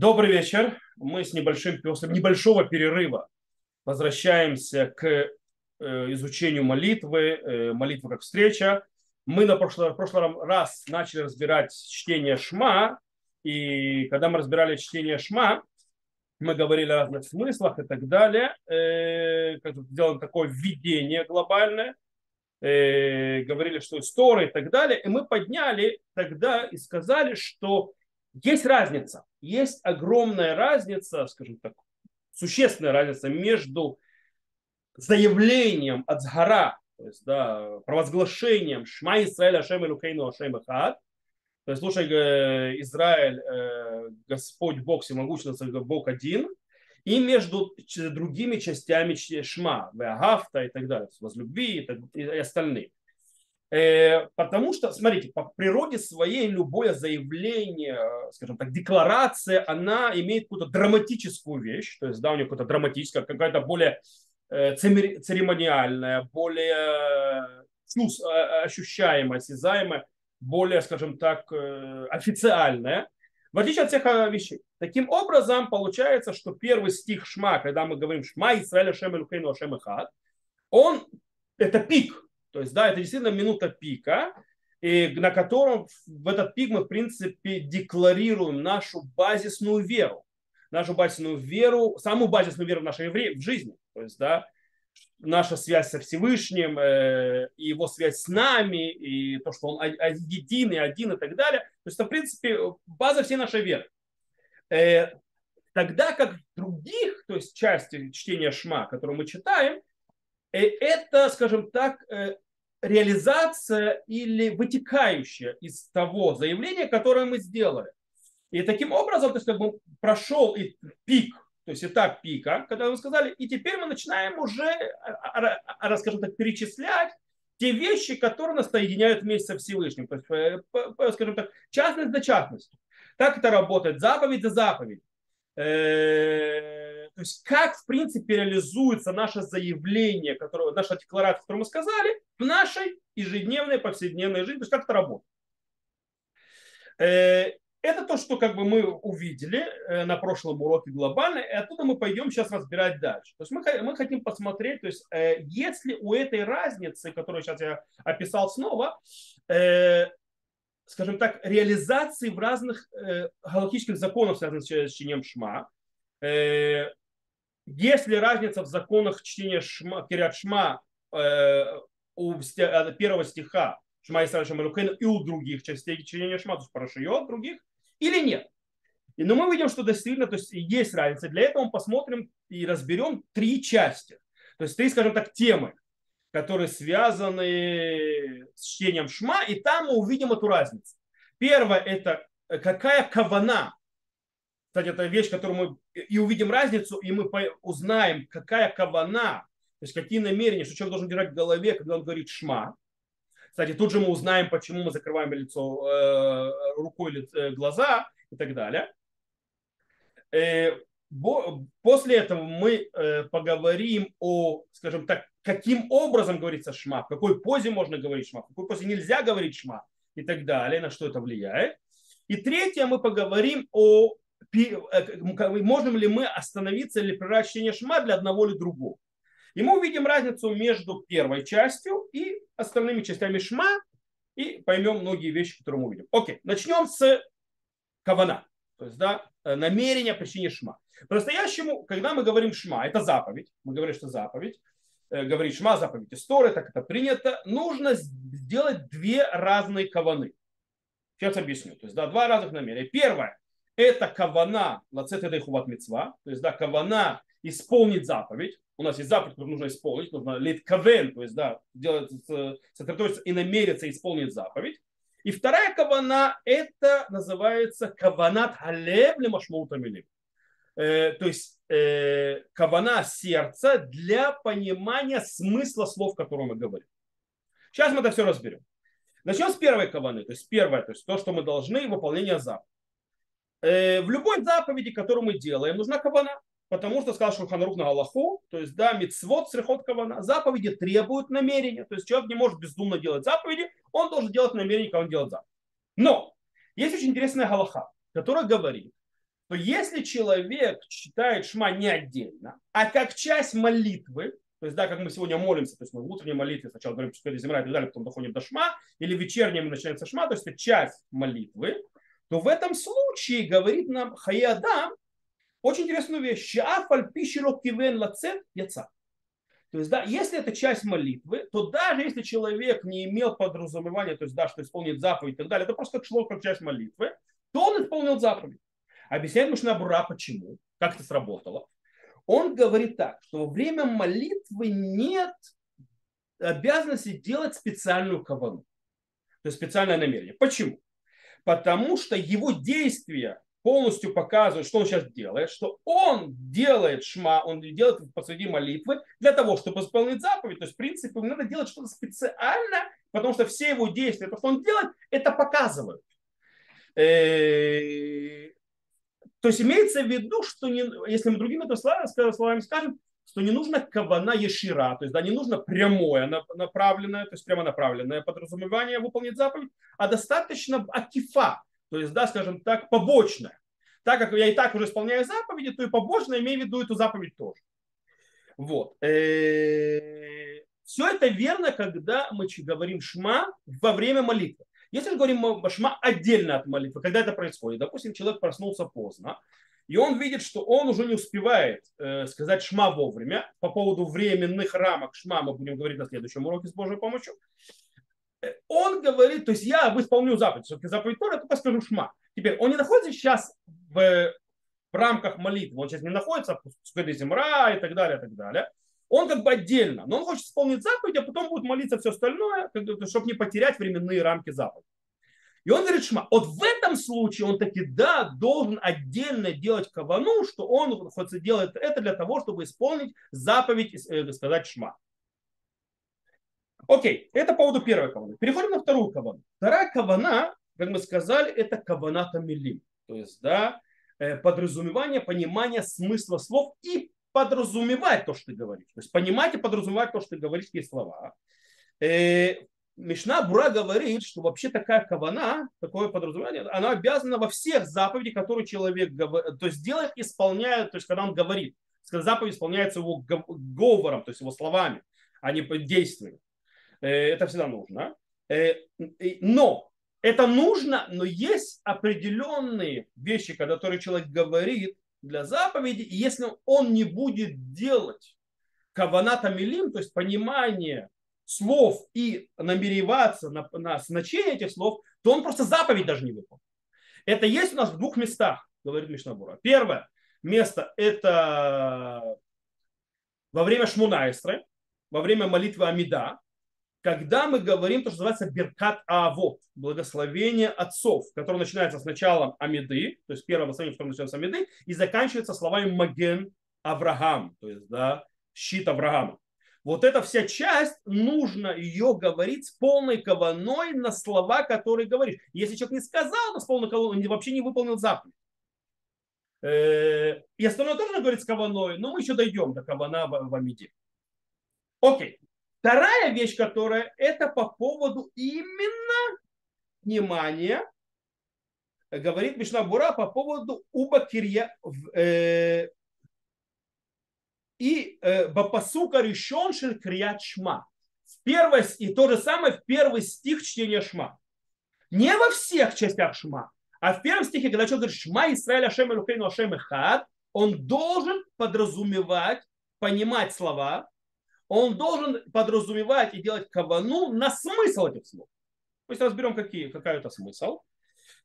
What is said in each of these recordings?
Добрый вечер. Мы с небольшим, после небольшого перерыва возвращаемся к э, изучению молитвы, э, молитвы как встреча. Мы на прошлый, прошлый раз начали разбирать чтение Шма, и когда мы разбирали чтение Шма, мы говорили о разных смыслах и так далее, э, как сделано такое введение глобальное, говорили, что история и так далее, и мы подняли тогда и сказали, что есть разница, есть огромная разница, скажем так, существенная разница между заявлением от сгора, то есть да, провозглашением Шма Исраэль Ашем Илюкейну Ашем Ихад, то есть слушай, Израиль, э, Господь Бог всемогущий, Бог один, и между другими частями Шма, Веагафта и так далее, возлюби и остальные. Э, потому что, смотрите, по природе своей любое заявление, скажем так, декларация, она имеет какую-то драматическую вещь, то есть, да, у нее какая-то драматическая, какая-то более э, церемониальная, более э, ощущаемая, осязаемая, более, скажем так, официальная, в отличие от всех вещей. Таким образом, получается, что первый стих Шма, когда мы говорим Шма, Исраэль, Шем, Элюхейну, Шем, Ихад, он, это пик, то есть, да, это действительно минута пика, и на котором в этот пик мы, в принципе, декларируем нашу базисную веру. Нашу базисную веру, самую базисную веру в нашей в жизни. То есть, да, наша связь со Всевышним, э, и его связь с нами, и то, что он един и один и так далее. То есть, это, в принципе, база всей нашей веры. Э, тогда как других, то есть части чтения Шма, которую мы читаем, это, скажем так, э, реализация или вытекающая из того заявления, которое мы сделали. И таким образом, то есть как бы прошел и пик, то есть этап пика, когда мы сказали, и теперь мы начинаем уже, а, а, скажем так, перечислять те вещи, которые нас соединяют вместе со Всевышним. То есть, э, скажем так, частность за частностью. Так это работает, заповедь за заповедь. Э, то есть как, в принципе, реализуется наше заявление, которое, наша декларация, которую мы сказали, в нашей ежедневной, повседневной жизни, то есть как это работает. Э, это то, что как бы мы увидели э, на прошлом уроке глобально, и оттуда мы пойдем сейчас разбирать дальше. То есть мы, мы хотим посмотреть, то есть если у этой разницы, которую сейчас я описал снова, скажем так, реализации в разных э, галактических законах, связанных с чтением Шма. Э, есть ли разница в законах чтения Шма, Кирят Шма э, у э, первого стиха Шма Исраиль Шамалюкен и у других частей чтения Шма, то есть Парашиот других, или нет? И, но мы видим, что действительно то есть, есть разница. Для этого мы посмотрим и разберем три части. То есть три, скажем так, темы которые связаны с чтением шма, и там мы увидим эту разницу. Первое – это э, какая кавана. Кстати, это вещь, которую мы и увидим разницу, и мы узнаем, какая кавана, то есть какие намерения, что человек должен держать в голове, когда он говорит шма. Кстати, тут же мы узнаем, почему мы закрываем лицо э, рукой или э, глаза и так далее. Э, после этого мы э, поговорим о, скажем так, каким образом говорится шма, в какой позе можно говорить шма, в какой позе нельзя говорить шма и так далее, на что это влияет. И третье, мы поговорим о можем ли мы остановиться или прервать чтение шма для одного или другого. И мы увидим разницу между первой частью и остальными частями шма и поймем многие вещи, которые мы увидим. Окей, начнем с кавана, то есть да, э, намерение причине шма. По-настоящему, когда мы говорим шма, это заповедь, мы говорим, что заповедь, Э, говорит шма, заповедь истории, так это принято, нужно сделать две разные каваны. Сейчас объясню. То есть, да, два разных намерения. Первое, это кавана лацет и хуват мецва, то есть, да, кавана исполнить заповедь. У нас есть заповедь, которую нужно исполнить, нужно лит кавен, то есть, да, делать, сосредоточиться и намериться исполнить заповедь. И вторая кавана, это называется каванат халев лемашмаутамилим. Э, то есть э, кавана сердца для понимания смысла слов, которые мы говорим. Сейчас мы это все разберем. Начнем с первой каваны, то есть первое, то есть то, что мы должны, выполнение заповеди. Э, в любой заповеди, которую мы делаем, нужна кавана. Потому что сказал Шурханрух на Аллаху, то есть, да, мицвод, срехот кавана, заповеди требуют намерения. То есть человек не может бездумно делать заповеди, он должен делать намерение, когда он делает заповедь. Но есть очень интересная галаха, которая говорит, то если человек читает шма не отдельно, а как часть молитвы, то есть, да, как мы сегодня молимся, то есть мы в утренней молитве сначала говорим Пускай земля и далее, потом доходим до шма, или вечерней начинается шма, то есть это часть молитвы, то в этом случае говорит нам Хаядам очень интересную вещь. Шаафаль пиширок кивен лацет яца. То есть, да, если это часть молитвы, то даже если человек не имел подразумевания, то есть, да, что исполнит заповедь и так далее, это просто шло как часть молитвы, то он исполнил заповедь. Объясняет Мишнабура, почему, как это сработало. Он говорит так, что во время молитвы нет обязанности делать специальную кавану. То есть специальное намерение. Почему? Потому что его действия полностью показывают, что он сейчас делает, что он делает шма, он делает посреди молитвы для того, чтобы исполнить заповедь. То есть, в принципе, ему надо делать что-то специально, потому что все его действия, то, что он делает, это показывают. Э, то есть имеется в виду, что не, если мы другими словами скажем, что не нужно кавана ешира, то есть да, не нужно прямое направленное, то есть прямо направленное подразумевание выполнить заповедь, а достаточно акифа, то есть, да, скажем так, побочное. Так как я и так уже исполняю заповеди, то и побочно имею в виду эту заповедь тоже. Вот. Э, Все это верно, когда мы говорим шма во время молитвы. Если мы говорим шма отдельно от молитвы, когда это происходит, допустим, человек проснулся поздно, и он видит, что он уже не успевает э, сказать шма вовремя. По поводу временных рамок шма мы будем говорить на следующем уроке с Божьей помощью. Э, он говорит, то есть я исполню заповедь, все-таки заповедь Тора, только скажу шма. Теперь он не находится сейчас в, в рамках молитвы, он сейчас не находится в Скоде Земра и так далее, и так далее. Он как бы отдельно, но он хочет исполнить заповедь, а потом будет молиться все остальное, чтобы не потерять временные рамки заповеди. И он говорит, шма, вот в этом случае он таки, да, должен отдельно делать кавану, что он хоть делает это для того, чтобы исполнить заповедь, э, сказать шма. Окей, это по поводу первой каваны. Переходим на вторую кавану. Вторая кавана, как мы сказали, это кавана тамилим. То есть, да, э, подразумевание, понимание смысла слов и подразумевать то, что ты говоришь. То есть понимать и подразумевать то, что ты говоришь, какие слова. Мишна Бура говорит, что вообще такая кавана, такое подразумевание, она обязана во всех заповедях, которые человек говорит, то есть делает, исполняет, то есть когда он говорит. Заповедь исполняется его говором, то есть его словами, а не действием. Э, это всегда нужно. Э, но это нужно, но есть определенные вещи, которые человек говорит для заповеди, и если он не будет делать каваната милим, то есть понимание слов и намереваться на, на значение этих слов, то он просто заповедь даже не выполнил. Это есть у нас в двух местах, говорит Мишнабура. Первое место – это во время Шмунайстры, во время молитвы Амида, когда мы говорим то, что называется Беркат Авот, благословение отцов, которое начинается с началом Амиды, то есть первое благословение, которое начинается с Амиды, и заканчивается словами Маген Авраам, то есть да, щит Авраама. Вот эта вся часть, нужно ее говорить с полной каваной на слова, которые говоришь. Если человек не сказал то с полной каваной, он вообще не выполнил заповедь. Э, и остальное тоже говорит с каваной, но мы еще дойдем до кавана в Амиде. Окей. Вторая вещь, которая, это по поводу именно внимания, говорит Мишнабура по поводу Убакирья, э, и э, Бапасука решен шель крият шма. В первой, и то же самое в первый стих чтения шма. Не во всех частях шма, а в первом стихе, когда человек говорит шма Исраиль Ашем Элухейну Ашем Эхад, он должен подразумевать, понимать слова, он должен подразумевать и делать кавану на смысл этих слов. То есть разберем, какие, какая это смысл.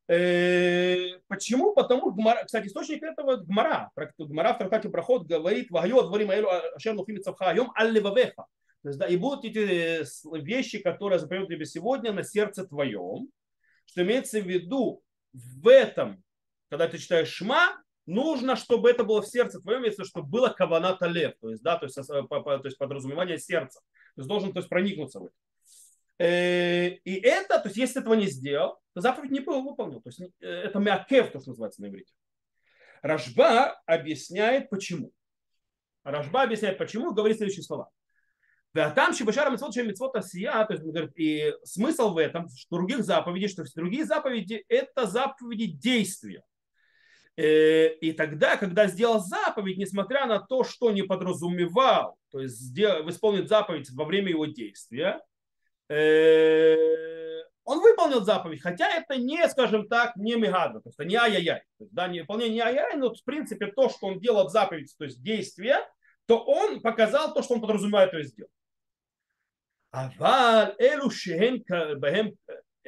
Э, почему? Потому, кстати, источник этого Гмара. Гмара в трактате Проход говорит, «Вагайо дворим аэлу ашер лухим цавхаем аллевавеха». То есть, да, и будут эти э, вещи, которые запоют тебе сегодня на сердце твоем, что имеется в виду в этом, когда ты читаешь Шма, нужно, чтобы это было в сердце твоем, имеется, чтобы было каваната лев, то есть, да, то есть, э, то есть подразумевание сердца. То есть должен то есть, проникнуться в это. Э, и это, то есть если этого не сделал, то заповедь не был выполнен. То есть э, это мякев, то, что называется на иврите. Рашба объясняет почему. Рашба объясняет почему говорит следующие слова. Там Шибашара Митцвот Митцвот Асия, то есть говорит, и смысл в этом, что других заповедей, что другие заповеди это заповеди действия. Э, и тогда, когда сделал заповедь, несмотря на то, что не подразумевал, то есть сделал, исполнить заповедь во время его действия, он выполнил заповедь, хотя это не, скажем так, не мегадра, то есть это не ай-яй-яй. То есть, да, не выполнение не ай-яй, но в принципе то, что он делал в заповедь, то есть действие, то он показал то, что он подразумевает, то есть сделал. אבל אלו שהן, בהם,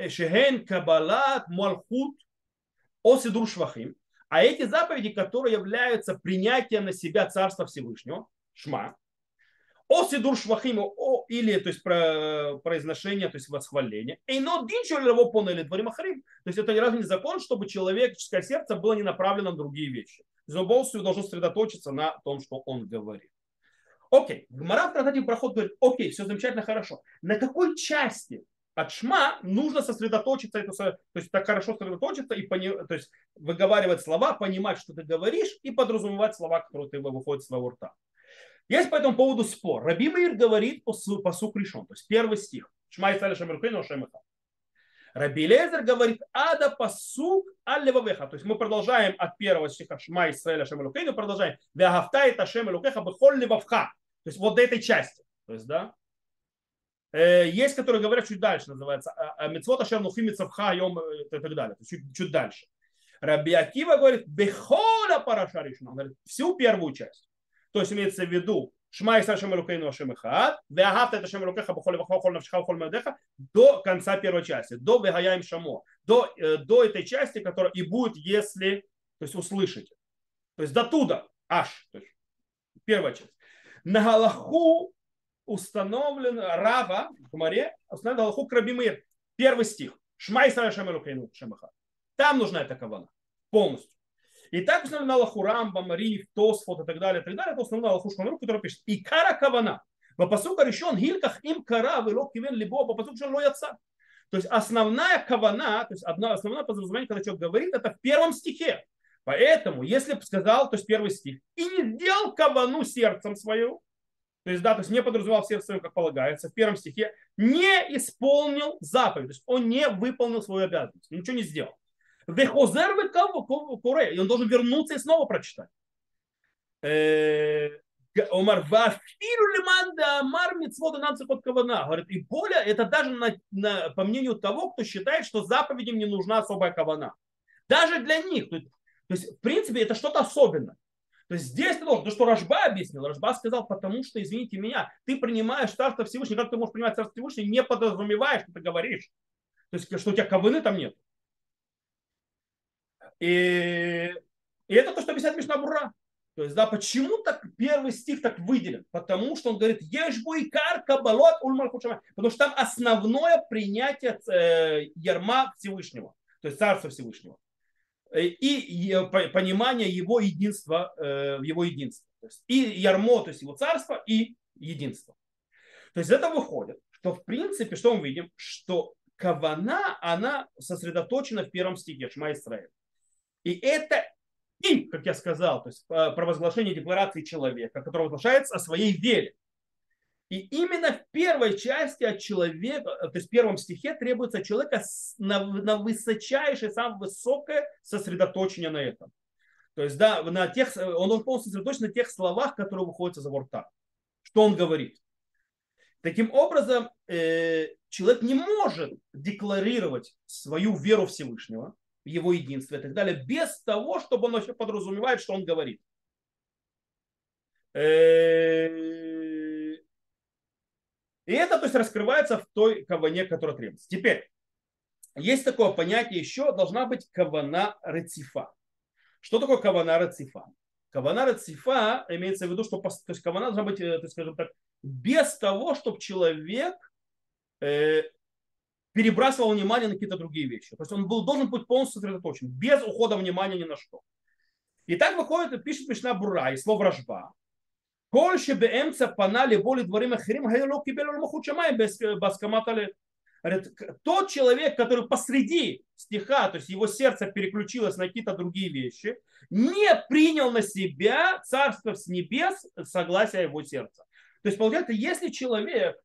שהן קבלת מלכות או סידור שבחים, а эти заповеди, которые являются принятием на себя Царства Всевышнего, Шма, о сидур швахиму, о, или то есть про, произношение, то есть восхваление. И но динчу его поняли дворим ахарим. То есть это ни разу не закон, чтобы человеческое сердце было не направлено на другие вещи. То есть должен сосредоточиться на том, что он говорит. Окей, Гмара в трактате проход говорит, окей, все замечательно, хорошо. На какой части от шма нужно сосредоточиться, то есть так хорошо сосредоточиться и пони, то есть выговаривать слова, понимать, что ты говоришь, и подразумевать слова, которые выходят из своего рта. Есть по этому поводу спор. Раби Маир говорит по, сук решен, то есть первый стих. Шма Исраиля Шамиркейну Шемеха. Раби Лезер говорит ада пасук аллевавеха. То есть мы продолжаем от первого стиха Шма Исраиля Шамиркейну, продолжаем. Вягафта и Ташем Элукеха бехоль левавха. То есть вот до этой части. То есть, да, э, есть, которые говорят чуть дальше, называется «А, а Мецвот Ашер Нухим Мецавха Йом и так далее, чуть, чуть дальше. Раби Акива говорит, Бехола Параша Ришна, говорит, всю первую часть. То есть имеется в виду Шма Исра Шем Элукейну Ашем Эхад, Веагавта это Шем Элукеха Бахоли Вахал Холь Навшха Холь Медеха до конца первой части, до Вегаяем Шамо, до, э, до этой части, которая и будет, если, то есть услышите. То есть до туда, аж, то есть первая часть. На Галаху установлен Рава в море, установлен Галаху Крабимир. Первый стих. Шма Исра Шем Ашем Эхад. Там нужна эта кавана полностью. И так установлено Аллаху Рамбам, Риф, Тосфот и так далее, и так далее. Это установлено Аллаху Шмарук, который пишет. И кара кавана. Вапасука решен гильках им кара вылок кивен либо вапасук шен яца. То есть основная кавана, то есть одна основное подразумение, когда человек говорит, это в первом стихе. Поэтому, если бы сказал, то есть первый стих, и не сделал кавану сердцем свою, то есть, да, то есть не подразумевал в сердце свое, как полагается, в первом стихе, не исполнил заповедь, то есть он не выполнил свою обязанность, ничего не сделал. Вехозер куре. И он должен вернуться и снова прочитать. Э, Омар Вафиру лиманда Амар митцвода нам цехот кавана. Говорит, и более, это даже на, на, по мнению того, кто считает, что заповедям не нужна особая кавана. Даже для них. То есть, то есть в принципе, это что-то особенное. То есть здесь ты должен, то, что Рожба объяснил, Рожба сказал, потому что, извините меня, ты принимаешь Царство Всевышнего, как ты можешь принимать Царство Всевышнего, не подразумеваешь, что ты говоришь. То есть, что у тебя каваны там нет. И, и это то, что объясняет Мишнабура. То есть, да, почему так первый стих так выделен? Потому что он говорит, ешбуикар кабалот ульмар Потому что там основное принятие э, ярма Всевышнего, то есть Царства Всевышнего. И понимание его единства, э, его единства. То есть и ярмо, то есть его царство, и единство. То есть это выходит, что в принципе, что мы видим, что кавана, она сосредоточена в первом стихе Шма Исраиль. И это и, как я сказал, то есть э, провозглашение декларации человека, который возглашается о своей вере. И именно в первой части от человека, э, то есть в первом стихе требуется человека на, на высочайшее, самое высокое сосредоточение на этом. То есть, да, на тех, э, он должен полностью сосредоточиться на тех словах, которые выходят из его рта. Что он говорит. Таким образом, э, человек не может декларировать свою веру Всевышнего, его единство и так далее, без того, чтобы он вообще подразумевает, что он говорит. И это то есть, раскрывается в той каване, которая требуется. Теперь, есть такое понятие еще, должна быть кавана рецифа. Что такое кавана рецифа? Кавана рецифа имеется в виду, что то есть, кавана должна быть, э, так скажем так, без того, чтобы человек э, перебрасывал внимание на какие-то другие вещи. То есть он был, должен быть полностью сосредоточен, без ухода внимания ни на что. И так выходит, пишет Мишна Бура, и слово «рожба». Коль шебеэмца пана леволи дворим ахрим хайло кибелю махучамай баскаматали. Говорит, тот человек, который посреди стиха, то есть его сердце переключилось на какие-то другие вещи, не принял на себя царство с небес согласия его сердца. То есть, получается, если человек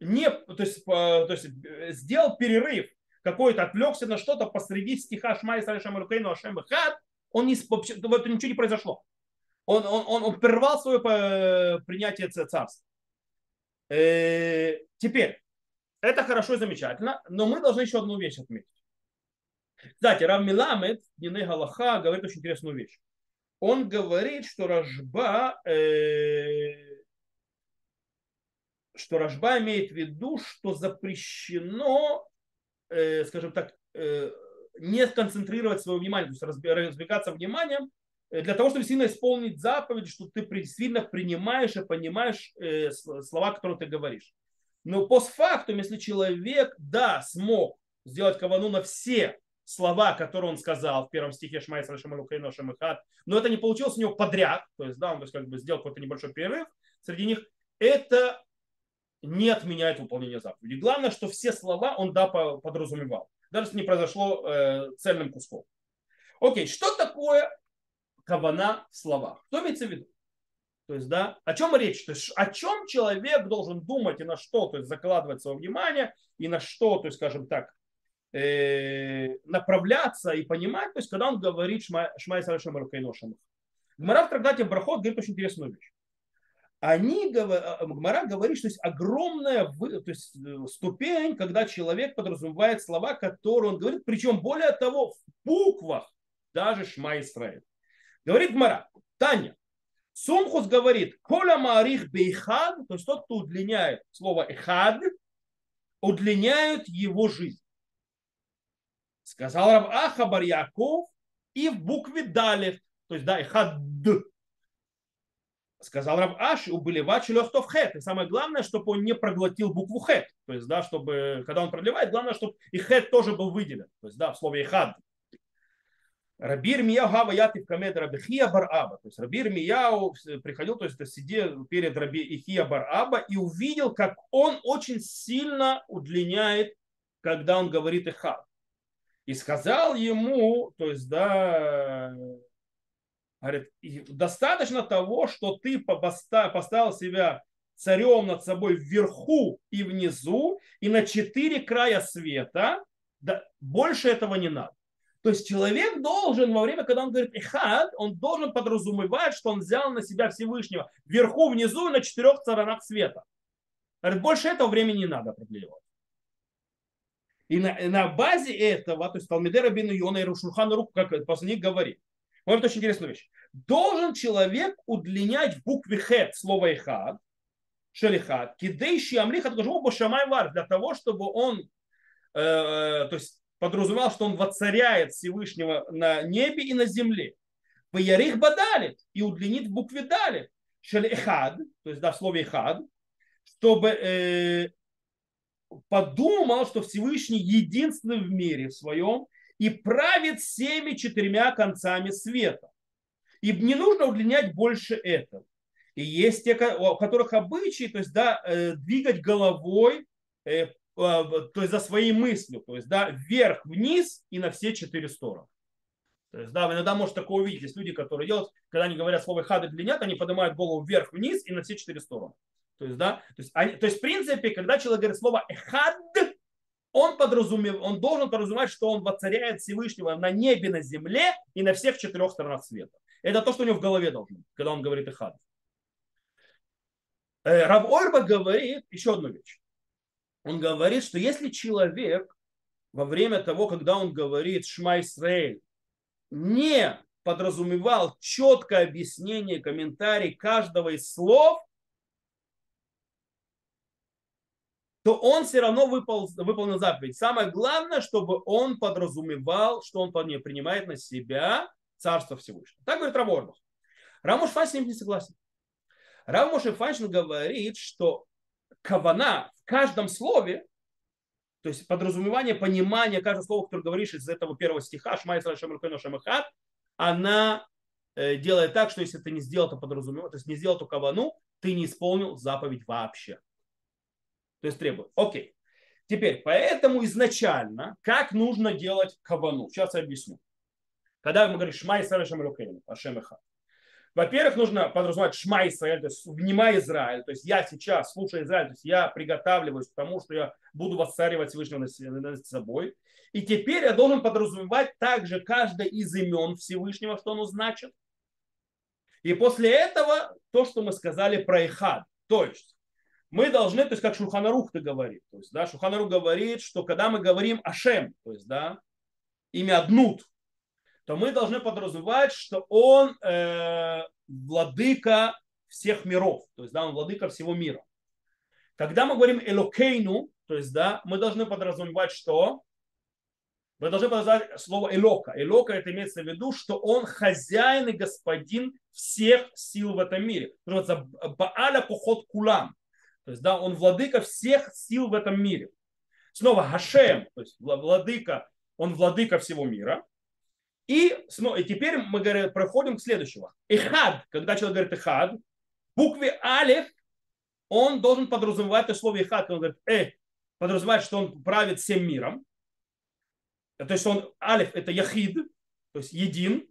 не, то есть, то есть э, сделал перерыв, какой-то отвлекся на что-то посреди стиха Шма Исраиль Шам Рукейну Ашем Хад, он не, вот, ничего не произошло. Он, он, он, он прервал свое э, принятие царства. Э, теперь, это хорошо и замечательно, но мы должны еще одну вещь отметить. Кстати, Рав Миламед, Диней Галаха, говорит очень интересную вещь. Он говорит, что Рожба, э, что Рожба имеет в виду, что запрещено, э, скажем так, э, не концентрировать свое внимание, то есть разбегаться вниманием, э, для того, чтобы сильно исполнить заповедь, что ты сильно принимаешь и понимаешь э, слова, которые ты говоришь. Но постфактум, если человек, да, смог сделать кавану на все слова, которые он сказал в первом стихе Шмайс Шамалукейно Шамихат, но это не получилось у него подряд, то есть, да, он то есть, как бы сделал какой-то небольшой перерыв среди них, это не отменяет выполнение заповеди. Главное, что все слова он да подразумевал, даже если не произошло э, цельным куском. Окей, что такое кавана в словах? Что имеется в виду? То есть, да, о чем речь? То есть, о чем человек должен думать и на что, то есть, закладывать свое внимание и на что, то есть, скажем так, э, направляться и понимать, то есть, когда он говорит Шмай Сарашем Рукайношам. Гмара в трактате Брахот говорит очень интересную вещь. Они, Гмара говорит, что есть огромная то есть, э, ступень, когда человек подразумевает слова, которые он говорит, причем более того, в буквах даже Шма Исраиль. Говорит Гмара, Таня, Сумхус говорит, коля марих бейхад, то есть тот, кто удлиняет слово эхад, удлиняют его жизнь. Сказал Рав Ахабар Яков и в букве Далев, то есть да, эхад. Сказал Рав Аш, убылевать лехтов хет. И самое главное, чтобы он не проглотил букву хет. То есть, да, чтобы, когда он продлевает, главное, чтобы и хет тоже был выделен. То есть, да, в слове эхад. Рабир Мияу Гава Ятив Камед Рабихия Бараба. То есть Рабир Мияу приходил, то есть сидел перед Раби Ихия Бараба и увидел, как он очень сильно удлиняет, когда он говорит Ихад. И сказал ему, то есть, да, говорит, достаточно того, что ты поставил себя царем над собой вверху и внизу, и на четыре края света, да, больше этого не надо. То есть человек должен во время, когда он говорит ихад, он должен подразумевать, что он взял на себя Всевышнего вверху, внизу и на четырех сторонах света. Говорит, больше этого времени не надо определять. И на, на базе этого, то есть Талмидера Бину Йона и Рушурхан Рук, как после них говорит, вот это очень интересная вещь. Должен человек удлинять в букве хет слово ихад, шелихад, кидейши амлих от шамай вар, для того, чтобы он, э, то есть подразумевал, что он воцаряет Всевышнего на небе и на земле. Поярих бадалит и удлинит в букве далит. Шелехад, то есть да, в слове хад, чтобы э, подумал, что Всевышний единственный в мире в своем и правит всеми четырьмя концами света. И не нужно удлинять больше этого. И есть те, у которых обычаи, то есть да, э, двигать головой э, а, то есть за своей мыслью, то есть да, вверх-вниз и на все четыре стороны. То есть, да, вы иногда можете такое увидеть. Есть люди, которые делают, когда они говорят слово хады длинят, они поднимают голову вверх-вниз и на все четыре стороны. То есть, да, то есть, они, то есть, в принципе, когда человек говорит слово эхад, он, подразумев, он должен подразумевать, что он воцаряет Всевышнего на небе, на земле и на всех четырех сторонах света. Это то, что у него в голове должно быть, когда он говорит эхад. Э, Рав Ойрба говорит еще одну вещь он говорит, что если человек во время того, когда он говорит Шма Исраэль, не подразумевал четкое объяснение, комментарий каждого из слов, то он все равно выпол, выполнил заповедь. Самое главное, чтобы он подразумевал, что он принимает на себя Царство Всевышнего. Так говорит Раворбах. Рамуш Файн с ним не согласен. Рамуш Файшин говорит, что кавана в каждом слове, то есть подразумевание, понимание каждого слова, которое говоришь из этого первого стиха, Шмайсра Шамаркойно Шамахат, она э, делает так, что если ты не сделал то подразумевание, то есть не сделал эту кавану, ты не исполнил заповедь вообще. То есть требует. Окей. Теперь, поэтому изначально, как нужно делать кавану? Сейчас я объясню. Когда мы говорим Шмай Сарашам Рукейну, Ашем Эхад. Во-первых, нужно подразумевать шма Израиль, то есть внимай Израиль. То есть я сейчас, слушаю Израиль, то есть я приготавливаюсь к тому, что я буду воцаривать Всевышнего над собой. И теперь я должен подразумевать также каждое из имен Всевышнего, что оно значит. И после этого то, что мы сказали про Ихад. То есть мы должны, то есть как Шуханарух ты говорит, то есть, да, Шуханарух говорит, что когда мы говорим Ашем, то есть, да, имя Аднут, то мы должны подразумевать, что он э, владыка всех миров, то есть, да, он владыка всего мира. Когда мы говорим Элокейну, то есть, да, мы должны подразумевать, что вы должны подразумевать слово Элока. Элока это имеется в виду, что он хозяин и господин всех сил в этом мире. Называется Бааля Поход Кулам. То есть, да, он владыка всех сил в этом мире. Снова Хашем, то есть владыка, он владыка всего мира. И, снова, и теперь мы говорим, проходим к следующему. Ихад, когда человек говорит Ихад, в букве Алиф он должен подразумевать это слово Ихад, он говорит, э, подразумевает, что он правит всем миром. То есть он, Алиф, это Яхид, то есть един.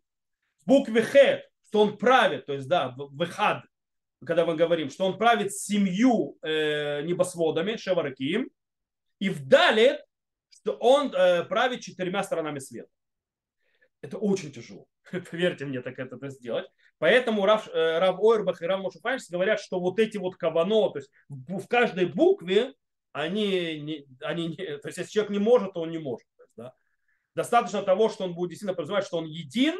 В букве Хет, что он правит, то есть, да, в Ихад, когда мы говорим, что он правит семью э, небосводами, Шевараким, и в Далит, что он э, правит четырьмя сторонами света. Это очень тяжело. Поверьте мне, так это, сделать. Поэтому Рав, э, Рав Ойрбах и Рав Мошефанш говорят, что вот эти вот кавано, то есть в, в каждой букве, они, не, они не, то есть если человек не может, то он не может. Да. Достаточно того, что он будет действительно подразумевать, что он един,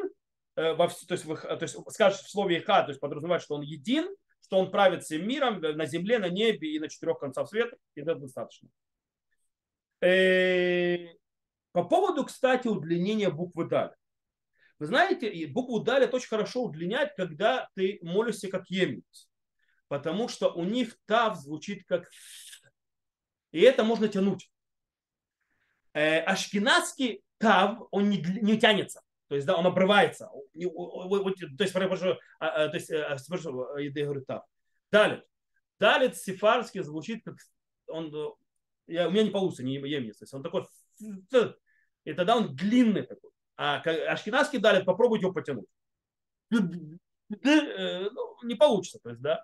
э, во, то, есть, то есть скажет в слове «иха», то есть подразумевать, что он един, что он правит всем миром на земле, на небе и на четырех концах света, и это достаточно. Э, по поводу, кстати, удлинения буквы Даль. Вы знаете, букву Даль очень хорошо удлинять, когда ты молишься как емец. Потому что у них тав звучит как и это можно тянуть. Э, ашкенадский тав, он не, не тянется. То есть, да, он обрывается. То есть, прошу, а, а, то есть, э, прошу, я говорю так. Далит. Далит сефарский звучит как он, я, у меня не получится, не емец. Он такой, и тогда он длинный такой. А ашкенадский далит, попробуйте его потянуть. Э, ну, не получится. То есть, да.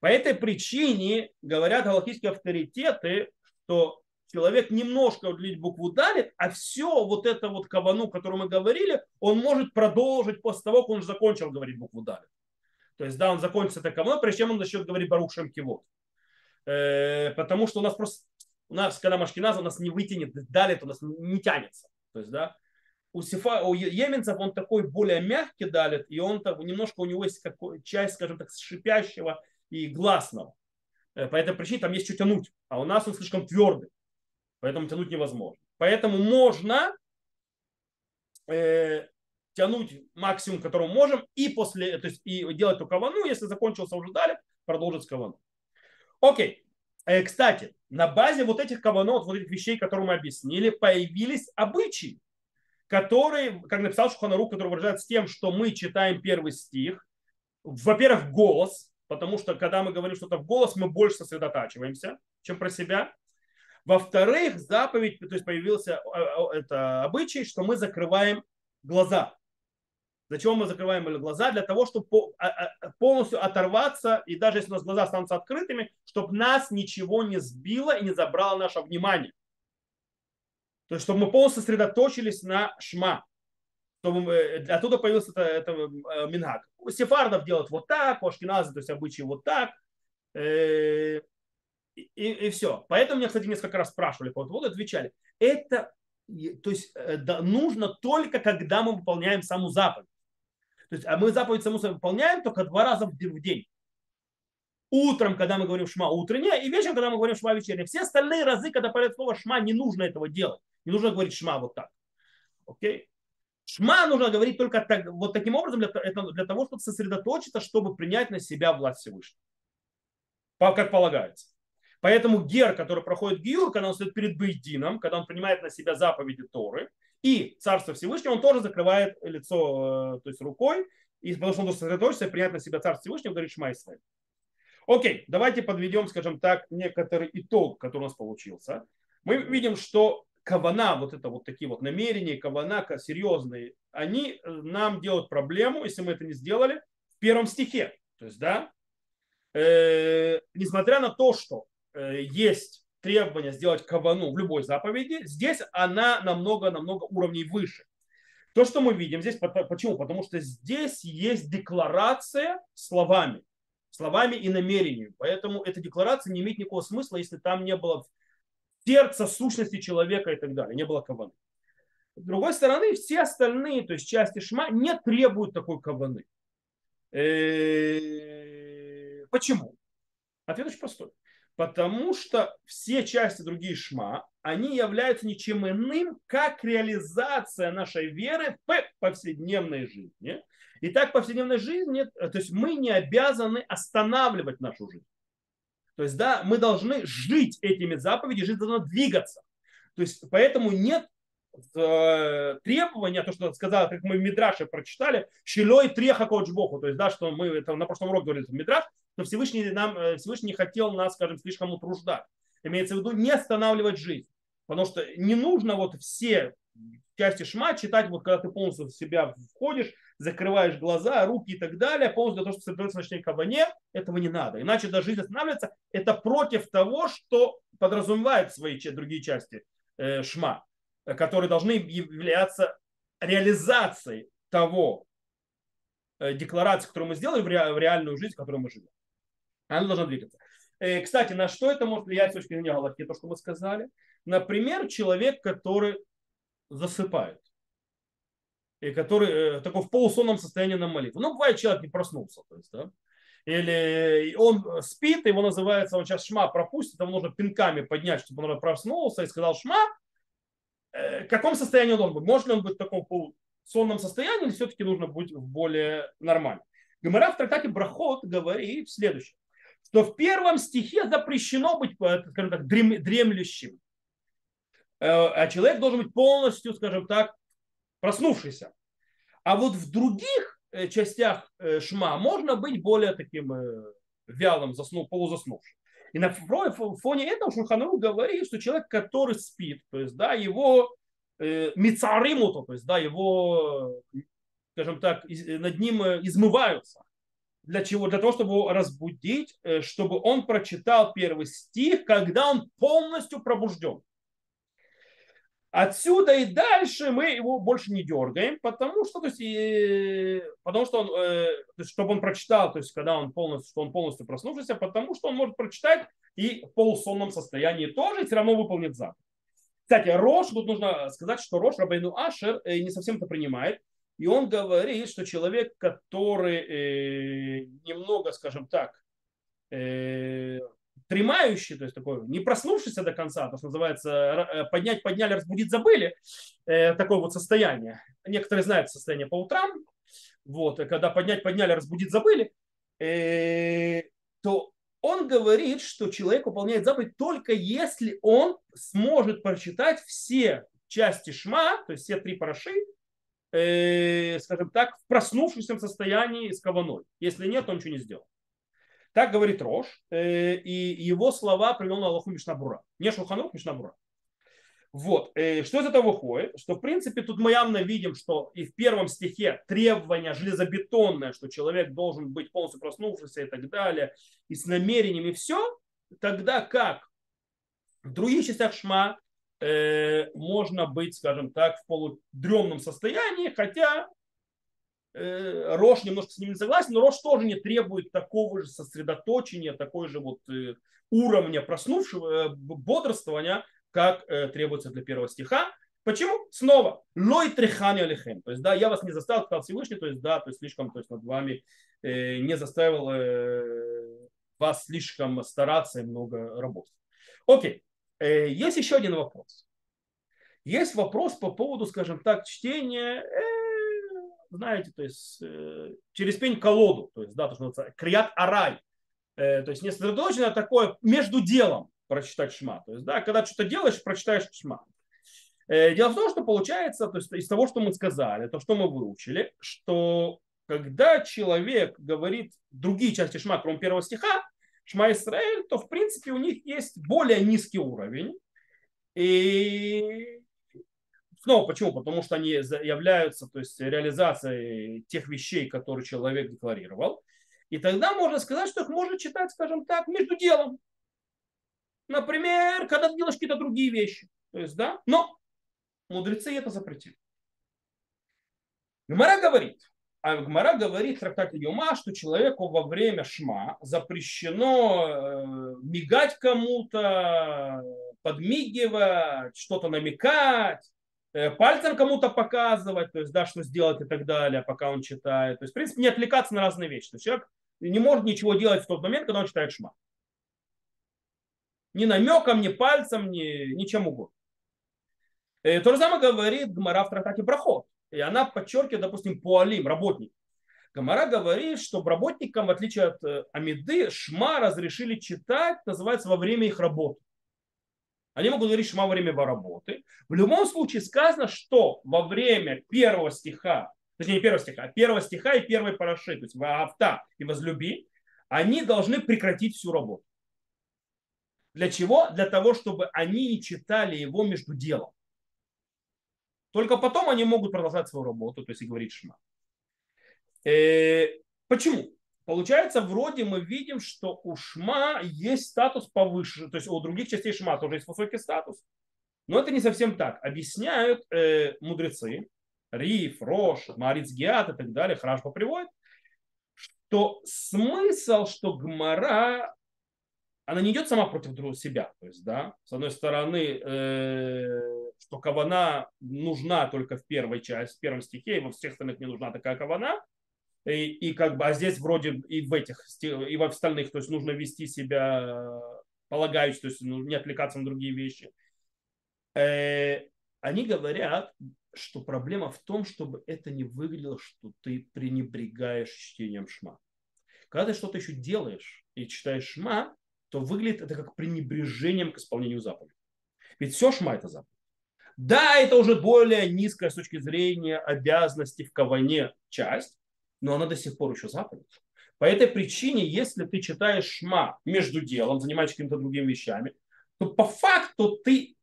По этой причине говорят галактические авторитеты, что человек немножко удлинить букву далит, а все вот это вот кавану, о котором мы говорили, он может продолжить после того, как он уже закончил говорить букву далит. То есть, да, он закончится это кавану, прежде чем он начнет говорить Барух Шемкивот. Э, потому что у нас просто, у нас, когда Машкиназа, у нас не вытянет далит, у нас не тянется. То есть, да, у, сифа, у еменцев он такой более мягкий далит, и он так, немножко у него есть какой, часть, скажем так, шипящего и гласного. Э, по этой причине там есть что тянуть. А у нас он слишком твердый. Поэтому тянуть невозможно. Поэтому можно э, тянуть максимум, который можем, и после, то есть и делать эту кавану, если закончился уже далее, продолжить кавану. Окей. Э, кстати, на базе вот этих каванот, вот этих вещей, которые мы объяснили, появились обычаи, которые, как написал Шуханарук, который выражается тем, что мы читаем первый стих, во-первых, голос, потому что когда мы говорим что-то в голос, мы больше сосредотачиваемся, чем про себя. Во-вторых, заповедь, то есть появился э, э, это обычай, что мы закрываем глаза. Зачем мы закрываем глаза? Для того, чтобы а, а, полностью оторваться, и даже если у нас глаза останутся открытыми, чтобы нас ничего не сбило и не забрало наше внимание. То есть, чтобы мы полностью сосредоточились на шма. Чтобы э, оттуда появился это, это мингак. У сефардов делают вот так, у ашкеназы, то есть обычаи вот так и, и все. Поэтому меня, кстати, несколько раз спрашивали по этому отвечали. Это то есть, э, да, нужно только, когда мы выполняем саму заповедь. То есть, а мы заповедь саму выполняем только два раза в день. Утром, когда мы говорим шма утренняя, и вечером, когда мы говорим шма вечерняя. Все остальные разы, когда появляется слово шма, не нужно этого делать. Не нужно говорить шма вот так. Окей? Шма нужно говорить только так, вот таким образом, для, для того, чтобы сосредоточиться, чтобы принять на себя власть Всевышнего. Как полагается. Поэтому гер, который проходит гиур, когда он стоит перед Бейдином, когда он принимает на себя заповеди Торы, и Царство Всевышнего, он тоже закрывает лицо э, то есть рукой, и потому что он должен сосредоточиться и принять на себя Царство Всевышнего, говорит Шмай Исраиль. Окей, давайте подведем, скажем так, некоторый итог, который у нас получился. Мы видим, что кавана, вот это вот такие вот намерения, кавана серьезные, они э, нам делают проблему, если мы это не сделали, в первом стихе. То есть, да, э, несмотря на то, что есть требование сделать кавану в любой заповеди, здесь она намного-намного уровней выше. То, что мы видим здесь, почему? Потому что здесь есть декларация словами, словами и намерениями. Поэтому эта декларация не имеет никакого смысла, если там не было сердца, сущности человека и так далее, не было каваны. С другой стороны, все остальные, то есть части шма, не требуют такой каваны. Э, почему? Ответ очень простой. Потому что все части другие шма, они являются ничем иным, как реализация нашей веры в повседневной жизни. И так в повседневной жизни, то есть мы не обязаны останавливать нашу жизнь. То есть, да, мы должны жить этими заповедями, жизнь должна двигаться. То есть, поэтому нет э, требования, то, что сказал, как мы в Мидраше прочитали, щелой треха богу, то есть, да, что мы это на прошлом уроке говорили, Мидраш, но Всевышний, нам, э, Всевышний хотел нас, скажем, слишком утруждать. Имеется в виду не останавливать жизнь. Потому что не нужно вот все части шма читать, вот когда ты полностью в себя входишь, закрываешь глаза, руки и так далее, полностью для того, чтобы собираться ночной кабане, этого не надо. Иначе даже жизнь останавливается. Это против того, что подразумевает свои другие части э, шма, которые должны являться реализацией того э, декларации, которую мы сделали в, ре, в реальную жизнь, в которой мы живем. Она должна двигаться. Э, кстати, на что это может влиять с точки зрения Галахи, то, что мы сказали? Например, человек, который засыпает и который э, такой в полусонном состоянии на молитву. Ну, бывает, человек не проснулся, то есть, да, или он спит, его называется, он сейчас шма пропустит, ему нужно пинками поднять, чтобы он проснулся и сказал шма, э, в каком состоянии он быть? Может ли он быть в таком полусонном состоянии, или все-таки нужно быть более нормальном? Гомера в трактате Брахот говорит следующее, что в первом стихе запрещено быть, э, скажем так, дремлющим. А человек должен быть полностью, скажем так, проснувшийся. А вот в других э, частях э, шма можно быть более таким э, вялым, заснув, полузаснувшим. И на фоне этого Шульханру говорит, что человек, который спит, то есть, да, его э, мицаримуту, то есть, да, его, скажем так, над ним измываются. Для чего? Для того, чтобы его разбудить, чтобы он прочитал первый стих, когда он полностью пробужден. Отсюда и дальше мы его больше не дергаем, потому что, то есть, и, потому что он, э, чтобы он прочитал, то есть, когда он полностью, что он полностью проснувшийся, потому что он может прочитать и в полусонном состоянии тоже, и все равно выполнит заповедь. Кстати, Рош, тут нужно сказать, что Рош Рабайну Ашер э, не совсем это принимает, и он говорит, что человек, который э, немного, скажем так, э, дремающий, то есть такой не проснувшийся до конца, то, что называется э, поднять, подняли, разбудить, забыли, э, такое вот состояние. Некоторые знают состояние по утрам, вот, когда поднять, подняли, разбудить, забыли, э, то он говорит, что человек выполняет заповедь только если он сможет прочитать все части шма, то есть все три параши, э, скажем так, в проснувшемся состоянии с каваной. Если нет, он ничего не сделал. Так говорит Рош, э, и его слова привел на Аллаху Мишнабура. Не Шулханух, Мишнабура. Вот. Э, что из этого выходит? Что, в принципе, тут мы явно видим, что и в первом стихе требование железобетонное, что человек должен быть полностью проснувшийся и так далее, и с намерениями все, тогда как в других частях Шма э, можно быть, скажем так, в полудремном состоянии, хотя Э, Рош немножко с ним не согласен, но Рош тоже не требует такого же сосредоточения, такой же вот э, уровня проснувшего, э, бодрствования, как требуется для первого стиха. Почему? Снова, лой трехани алихем. То есть, да, я вас не заставил, сказал Всевышний, то есть, да, то есть, слишком, то есть, над вами э, не заставил э, вас слишком стараться и много работать. Окей. Э, есть еще один вопрос. Есть вопрос по поводу, скажем так, чтения э, знаете, то есть э, через пень колоду, то есть, да, то, что называется крият арай, то есть не сосредоточено, такое между делом прочитать шма. То есть, да, когда что-то делаешь, прочитаешь шма. Дело в том, что получается, то есть из того, что мы сказали, то, что мы выучили, что когда человек говорит другие части шма, кроме первого стиха, Шма Исраэль, то в принципе у них есть более низкий уровень. И Снова почему? Потому что они являются то есть, реализацией тех вещей, которые человек декларировал. И тогда можно сказать, что их можно читать, скажем так, между делом. Например, когда ты делаешь какие-то другие вещи. То есть, да, но мудрецы это запретили. Гмара говорит, а Гмара говорит в трактате Юма, что человеку во время шма запрещено э, мигать кому-то, подмигивать, что-то намекать, э, пальцем кому-то показывать, то есть, да, что сделать и так далее, пока он читает. То есть, в принципе, не отвлекаться на разные вещи. То есть, человек не может ничего делать в тот момент, когда он читает шма. Ни намеком, ни пальцем, ни, ничем угодно. И то же самое говорит Гмара в трактате Брахот. И она подчеркивает, допустим, пуалим, работник. Гамара говорит, что работникам, в отличие от э, Амиды, шма разрешили читать, называется, во время их работы. Они могут говорить шма во время его работы. В любом случае сказано, что во время первого стиха, точнее не первого стиха, а первого стиха и первой параши, то есть авто и возлюби, они должны прекратить всю работу. Для чего? Для того, чтобы они не читали его между делом. Только потом они могут продолжать свою работу, то есть и говорить шма. Э, почему? Получается, вроде мы видим, что у шма есть статус повыше, то есть у других частей шма тоже есть высокий статус. Но это не совсем так. Объясняют э, мудрецы, Риф, Рош, Мариц Гиат и так далее, Храшба приводит, что смысл, что Гмара она не идет сама против друг себя. То есть, да, с одной стороны, э, что кавана нужна только в первой части, в первом стихе, и во всех остальных не нужна такая кавана. И, и как бы, а здесь вроде и в этих, и в остальных, то есть нужно вести себя полагаюсь, то есть ну, не отвлекаться на другие вещи. Э, они говорят, что проблема в том, чтобы это не выглядело, что ты пренебрегаешь чтением шма. Когда ты что-то еще делаешь и читаешь шма, то выглядит это как пренебрежением к исполнению заповедей. Ведь все шма это заповедь. Да, это уже более низкая с точки зрения обязанности в каване часть, но она до сих пор еще заповедь. По этой причине, если ты читаешь шма между делом, занимаешься какими-то другими вещами, то по факту ты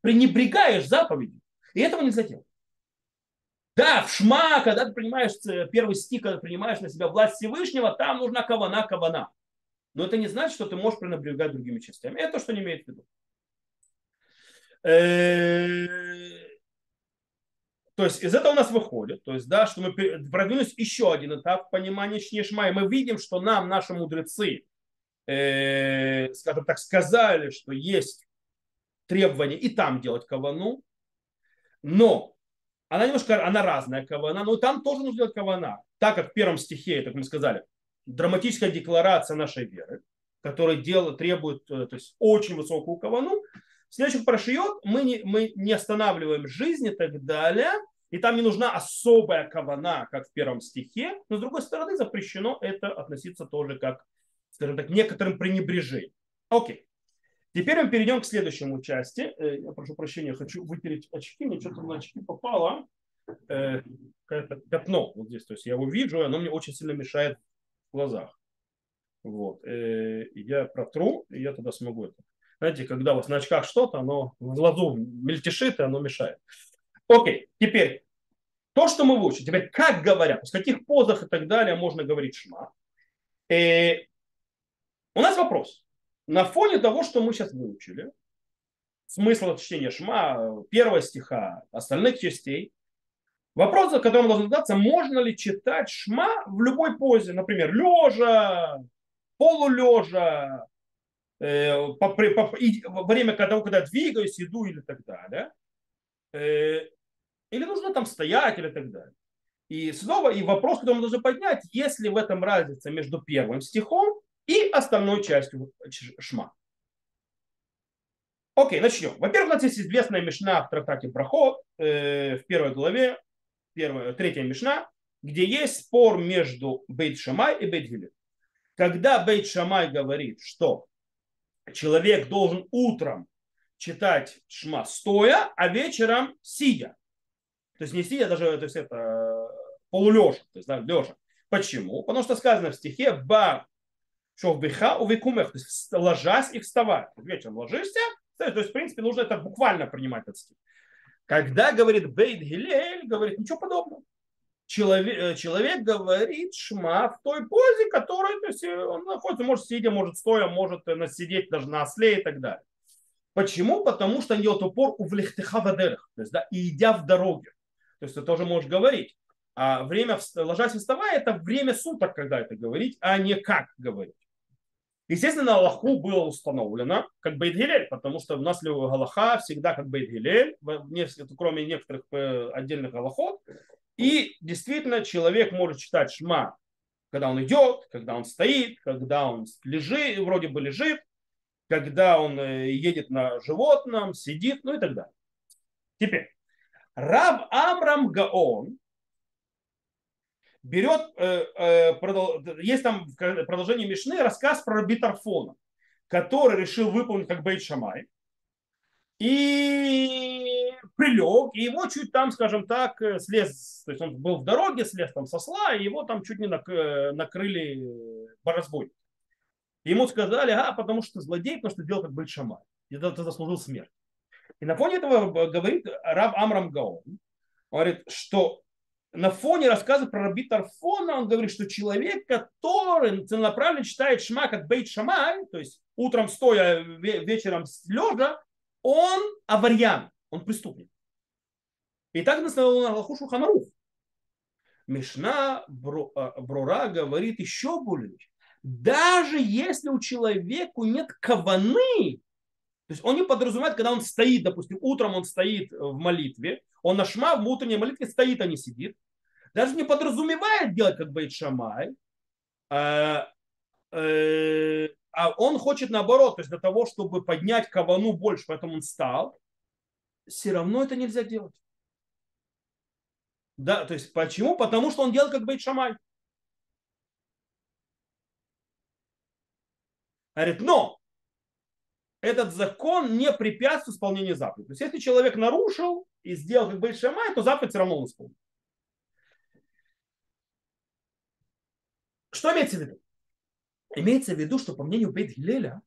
пренебрегаешь заповедью. И этого нельзя делать. Да, в шма, когда ты принимаешь э, первый стих, когда принимаешь на себя власть Всевышнего, там нужна кавана, кавана. Но это не значит, что ты можешь пренебрегать другими частями. Это то, что не имеет в виду. Э, то есть из этого у нас выходит, то есть, да, что мы продвинулись еще один этап понимания Шнешма, и мы видим, что нам, наши мудрецы, э, скажем так, сказали, что есть требование и там делать кавану, но она немножко, она разная кавана, но там тоже нужно делать кавана. Так как в первом стихе, как мы сказали, драматическая декларация нашей веры, которая дело, требует э, то есть, очень высокую кавану, в следующих парашиот мы не, мы не останавливаем жизнь и так далее, и там не нужна особая кавана, как в первом стихе, но с другой стороны запрещено это относиться тоже как, скажем так, некоторым пренебрежением. Окей. Теперь мы перейдем к следующему части. Э, я прошу прощения, хочу вытереть очки, мне что-то на очки попало. Э, какое-то пятно вот здесь. То есть я его вижу, оно мне очень сильно мешает в глазах. Вот. Э, я протру, и я тогда смогу это. Знаете, когда вот на очках что-то, оно в глазу мельтешит, и оно мешает. Окей, теперь то, что мы выучили. Теперь как говорят, в каких позах и так далее можно говорить шма. И э, у нас вопрос. На фоне того, что мы сейчас выучили, смысл чтения шма, первого стиха, остальных частей, Вопрос, который мы должны задаться, можно ли читать шма в любой позе, например, лежа, полулежа, по, по, и, во время того, когда двигаюсь, иду или так далее. Э, или нужно там стоять или так далее. И снова, и вопрос, который мы должны поднять, есть ли в этом разница между первым стихом и остальной частью шма. Окей, начнем. Во-первых, у нас есть известная мешна в трактате Проход э, в первой главе, первая, третья Мишна, где есть спор между Бейт Шамай и Бейт Гилель. Когда Бейт Шамай говорит, что человек должен утром читать Шма стоя, а вечером сидя. То есть не сидя, даже то есть это полулежа, то есть да, лежа. Почему? Потому что сказано в стихе «Ба шовбиха увекумех», то есть ложась и вставать. Вечером ложишься, то есть в принципе нужно это буквально принимать этот стих. Когда говорит Бейт Гилель, говорит ничего подобного. Человек, э, человек говорит шма в той позе, которой то есть, он находится, может сидя, может стоя, может сидеть даже на осле и так далее. Почему? Потому что он делает упор у влехтыха то есть, да, и идя в дороге. То есть ты тоже можешь говорить. А время, ложась и вставая, это время суток, когда это говорить, а не как говорить. Естественно, Аллаху было установлено как Бейт потому что у нас Галаха всегда как Бейт Гилель, кроме некоторых э, отдельных Галахот. И действительно, человек может читать Шма, когда он идет, когда он стоит, когда он лежит, вроде бы лежит, когда он э, едет на животном, сидит, ну и так далее. Теперь, Рав Амрам Гаон берет, э, э, есть там в продолжении Мишны рассказ про Битарфона, который решил выполнить как Бейт Шамай, и прилег, и его чуть там, скажем так, слез, то есть он был в дороге, слез там сосла, и его там чуть не накрыли разбойники. Ему сказали, а, потому что злодей, потому что делал как Бейт Шамай, и ты заслужил смерть. И на фоне этого говорит Раб Амрам Гаон, говорит, что на фоне рассказа про Раби Тарфона он говорит, что человек, который целенаправленно читает Шма как Бейт Шамай, то есть утром стоя, вечером лежа, он аварьян, он преступник. И так настоял на Аллаху Ханарух. Мишна а, Брура говорит еще более. Даже если у человека нет каваны, то есть он не подразумевает, когда он стоит, допустим, утром он стоит в молитве, он на шма в утренней молитве стоит, а не сидит. Даже не подразумевает делать как Бейт Шамай, а, э, а он хочет наоборот, то есть для того, чтобы поднять кавану больше, поэтому он стал, все равно это нельзя делать. Да, то есть почему? Потому что он делает как Бейт Шамай. Говорит, но этот закон не препятствует исполнению заповеди. То есть если человек нарушил и сделал как Бейт Шамай, то заповедь все равно он исполнил. Что имеется в виду? Имеется в виду, что по мнению Бейт Гилеля,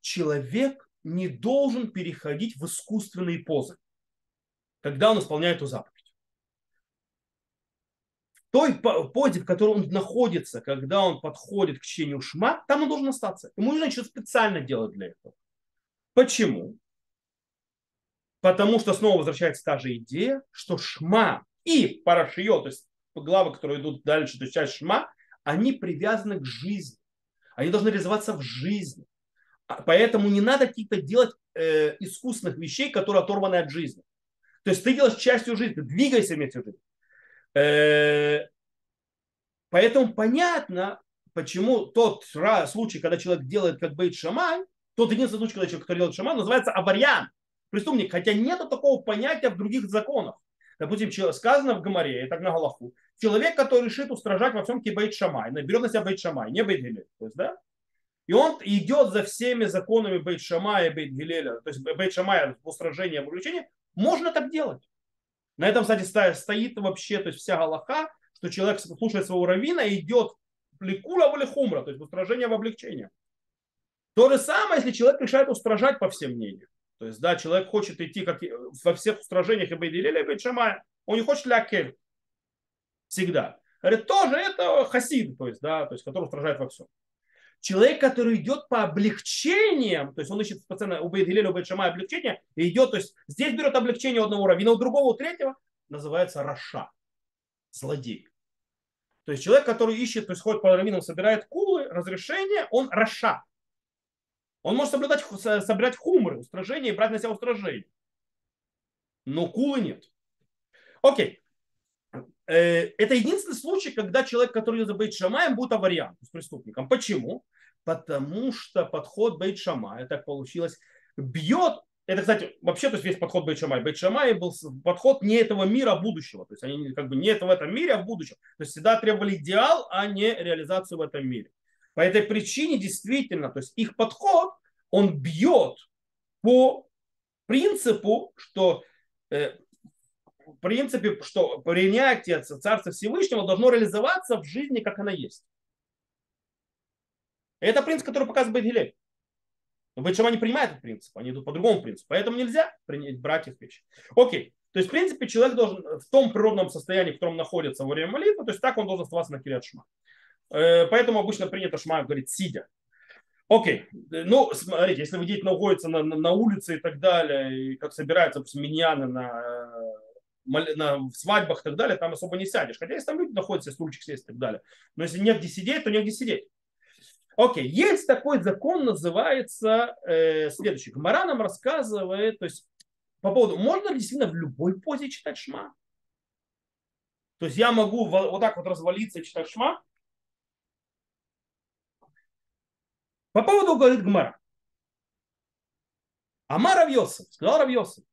человек не должен переходить в искусственные позы, когда он исполняет эту заповедь. В той позе, в которой он находится, когда он подходит к чтению шма, там он должен остаться. Ему нужно что-то специально делать для этого. Почему? Потому что снова возвращается та же идея, что шма и парашио, то есть главы, которые идут дальше, то есть часть шма, они привязаны к жизни. Они должны реализоваться в жизни. А поэтому не надо каких-то делать э, искусственных вещей, которые оторваны от жизни. То есть ты делаешь частью жизни, ты двигаешься вместе с жизнью. Э, поэтому понятно, почему тот случай, когда человек делает как бейт шаман, тот единственный случай, когда человек, который делает шаман, называется аварьян, преступник. Хотя нет такого понятия в других законах. Допустим, сказано в Гамаре, и так на Галаху, человек, который решит устражать во всем Кибейт Шамай, берет на себя Бейт Шамай, не Бейт. То есть, да? И он идет за всеми законами Бейт Шамая и Бейт Гилеля, то есть Бейт Шамая в устражении обучения, можно так делать. На этом, кстати, стоит вообще то есть вся Галаха, что человек слушает своего равина и идет лекула в хумра, то есть устражение в облегчение. То же самое, если человек решает устражать по всем мнениям. То есть, да, человек хочет идти как во всех устражениях и Бейт Гилеля, и Бейт Шамая. Он не хочет להקל. Всегда. Говорит, тоже это хасид, то есть, да, то есть, который устражает во всем. Человек, который идет по облегчениям, то есть он ищет постоянно у Бейт Гилеля, у Бейт Шамая облегчение, и идет, то есть здесь берет облегчение у одного раввина, у другого, у третьего, называется רשע, злодей. То есть человек, который ищет, то есть ходит по раввинам, собирает кулы, разрешение, он רשע. Он может соблюдать, собирать хумры, устражения и брать на себя устражение. Но кулы нет. Окей. Э, это единственный случай, когда человек, который за Бейт Шамаем, будет авариантом, с преступником. Почему? Потому что подход Бейт Шамая, так получилось, бьет это, кстати, вообще, то есть весь подход. Бейт Шамай был подход не этого мира, а будущего. То есть они как бы не это в этом мире, а в будущем. То есть всегда требовали идеал, а не реализацию в этом мире. По этой причине действительно, то есть их подход, он бьет по принципу, что э, в принципе, что принятие Царства Всевышнего должно реализоваться в жизни, как она есть. Это принцип, который показывает Гилель. Но Бетшама не принимает этот принцип, они идут по другому принципу. Поэтому нельзя принять, брать их вещи. Окей. То есть, в принципе, человек должен в том природном состоянии, в котором находится во время молитвы, то есть так он должен оставаться на кирят шма. Э, поэтому обычно принято шма говорить сидя. Окей, ну, смотрите, если вы действительно находится на, на, на улице и так далее, и как собираются допустим, на, на свадьбах и так далее, там особо не сядешь. Хотя если там люди находятся, стульчик сесть и так далее. Но если негде сидеть, то негде сидеть. Окей, есть такой закон, называется э, следующий. Гмара нам рассказывает, то есть по поводу, можно ли действительно в любой позе читать шма? То есть я могу вот так вот развалиться и читать шма? По поводу, говорит Гмара. Амар Равьосов, сказал Равьосов.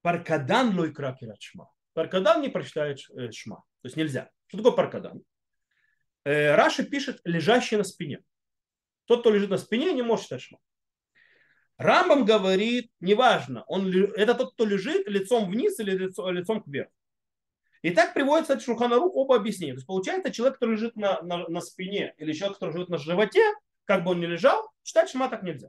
Паркадан лой кракерат шма. Паркадан не прочитает э, шма. То есть нельзя. Что такое паркадан? Э, Раши пишет лежащий на спине. Тот, кто лежит на спине, не может читать шма. Рамбам говорит, неважно, он, это тот, кто лежит лицом вниз или лицом, лицом кверху. И так приводится от Шурханарух оба объяснения. То есть получается, человек, который лежит на, на, на спине, или человек, который лежит на животе, как бы он ни лежал, читать шма так нельзя.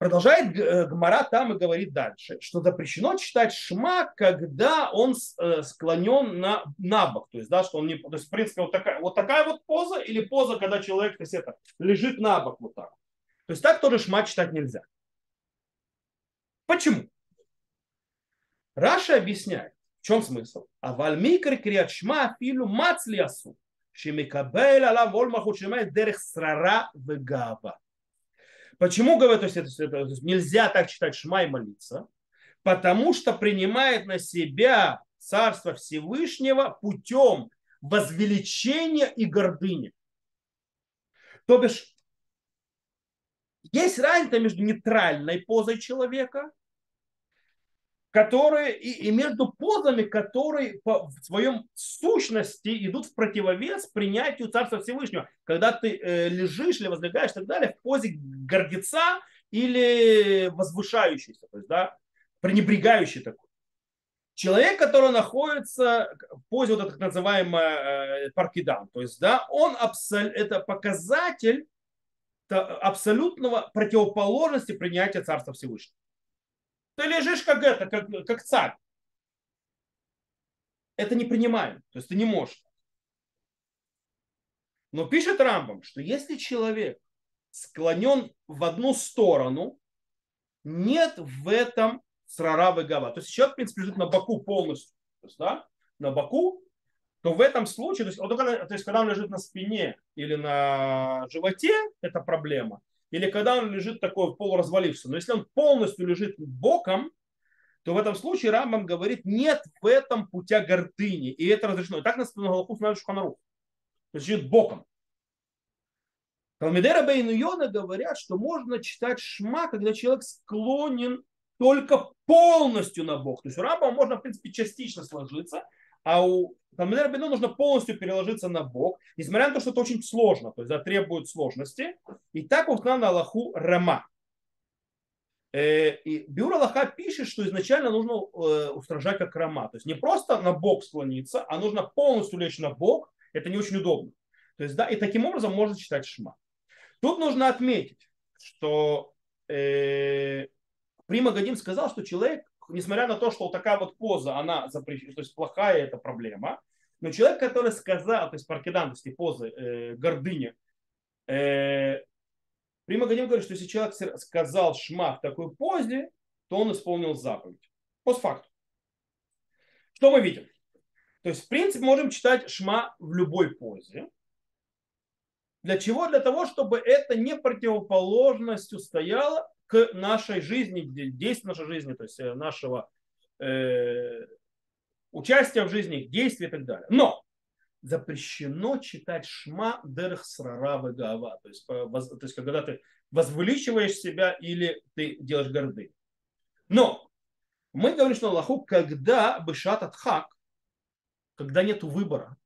Продолжает э, Гмара там и говорит дальше, что запрещено читать шма, когда он э, склонен на, на бок. То есть, да, что он не, то есть, в принципе, вот такая, вот такая вот поза или поза, когда человек то есть, это, лежит на бок вот так. То есть так тоже шма читать нельзя. Почему? Раша объясняет, в чем смысл. А вальмикр криат шма филу мацлиасу. Шимикабель алам вольмаху шимай дерех срара вегава. Почему, говорят, то есть, это, это, то есть нельзя так читать Шма и молиться? Потому что принимает на себя Царство Всевышнего путем возвеличения и гордыни. То бишь, есть разница между нейтральной позой человека которые и, и между позами, которые по, в своем сущности идут в противовес принятию Царства Всевышнего. Когда ты э, лежишь или возлегаешь и так далее в позе гордеца или возвышающийся, то есть, да, пренебрегающий такой. Человек, который находится в позе вот так называемая э, паркидан, то есть, да, он абсол, это показатель абсолютного противоположности принятия Царства Всевышнего. Ты лежишь как это, как, как царь. Это не принимаем. То есть ты не можешь. Но пишет Рамбам, что если человек склонен в одну сторону, нет в этом срара гава. То есть человек, в принципе, лежит на боку полностью. То есть, да, на боку, то в этом случае, то есть, он, то есть когда он лежит на спине или на животе, это проблема или когда он лежит такой полуразвалившийся. Но если он полностью лежит боком, то в этом случае Рамбам говорит, нет в этом путя гордыни. И это разрешено. И так на Галаху знают Шуханарух. То есть лежит боком. Талмидера Бейну Йона говорят, что можно читать шма, когда человек склонен только полностью на бок. То есть у Рамбама можно, в принципе, частично сложиться, а у Талмидера Бейну нужно полностью переложиться на бок, несмотря на то, что это очень сложно, то есть да, требует сложности. И так вот на Аллаху Рама. Э, и Бюро Аллаха пишет, что изначально нужно э, устражать как Рама. То есть не просто на бок склониться, а нужно полностью лечь на бок. Это не очень удобно. То есть, да, и таким образом можно читать шма. Тут нужно отметить, что э, Прима Гадим сказал, что человек несмотря на то, что вот такая вот поза, она запрещена, то есть плохая эта проблема, но человек, который сказал, то есть есть позы, э, гордыни, э, Прима Гадим говорит, что если человек сказал шма в такой позе, то он исполнил заповедь. Постфакту. Что мы видим? То есть, в принципе, можем читать шма в любой позе. Для чего? Для того, чтобы это не противоположностью стояло к нашей жизни, действию нашей жизни, то есть э, нашего э, участия в жизни, действий и так далее. Но запрещено читать шма дерх срара гава, то есть, то есть когда ты возвеличиваешь себя или ты делаешь горды. Но мы говорим, что Аллаху, когда бышат хак, когда нет выбора,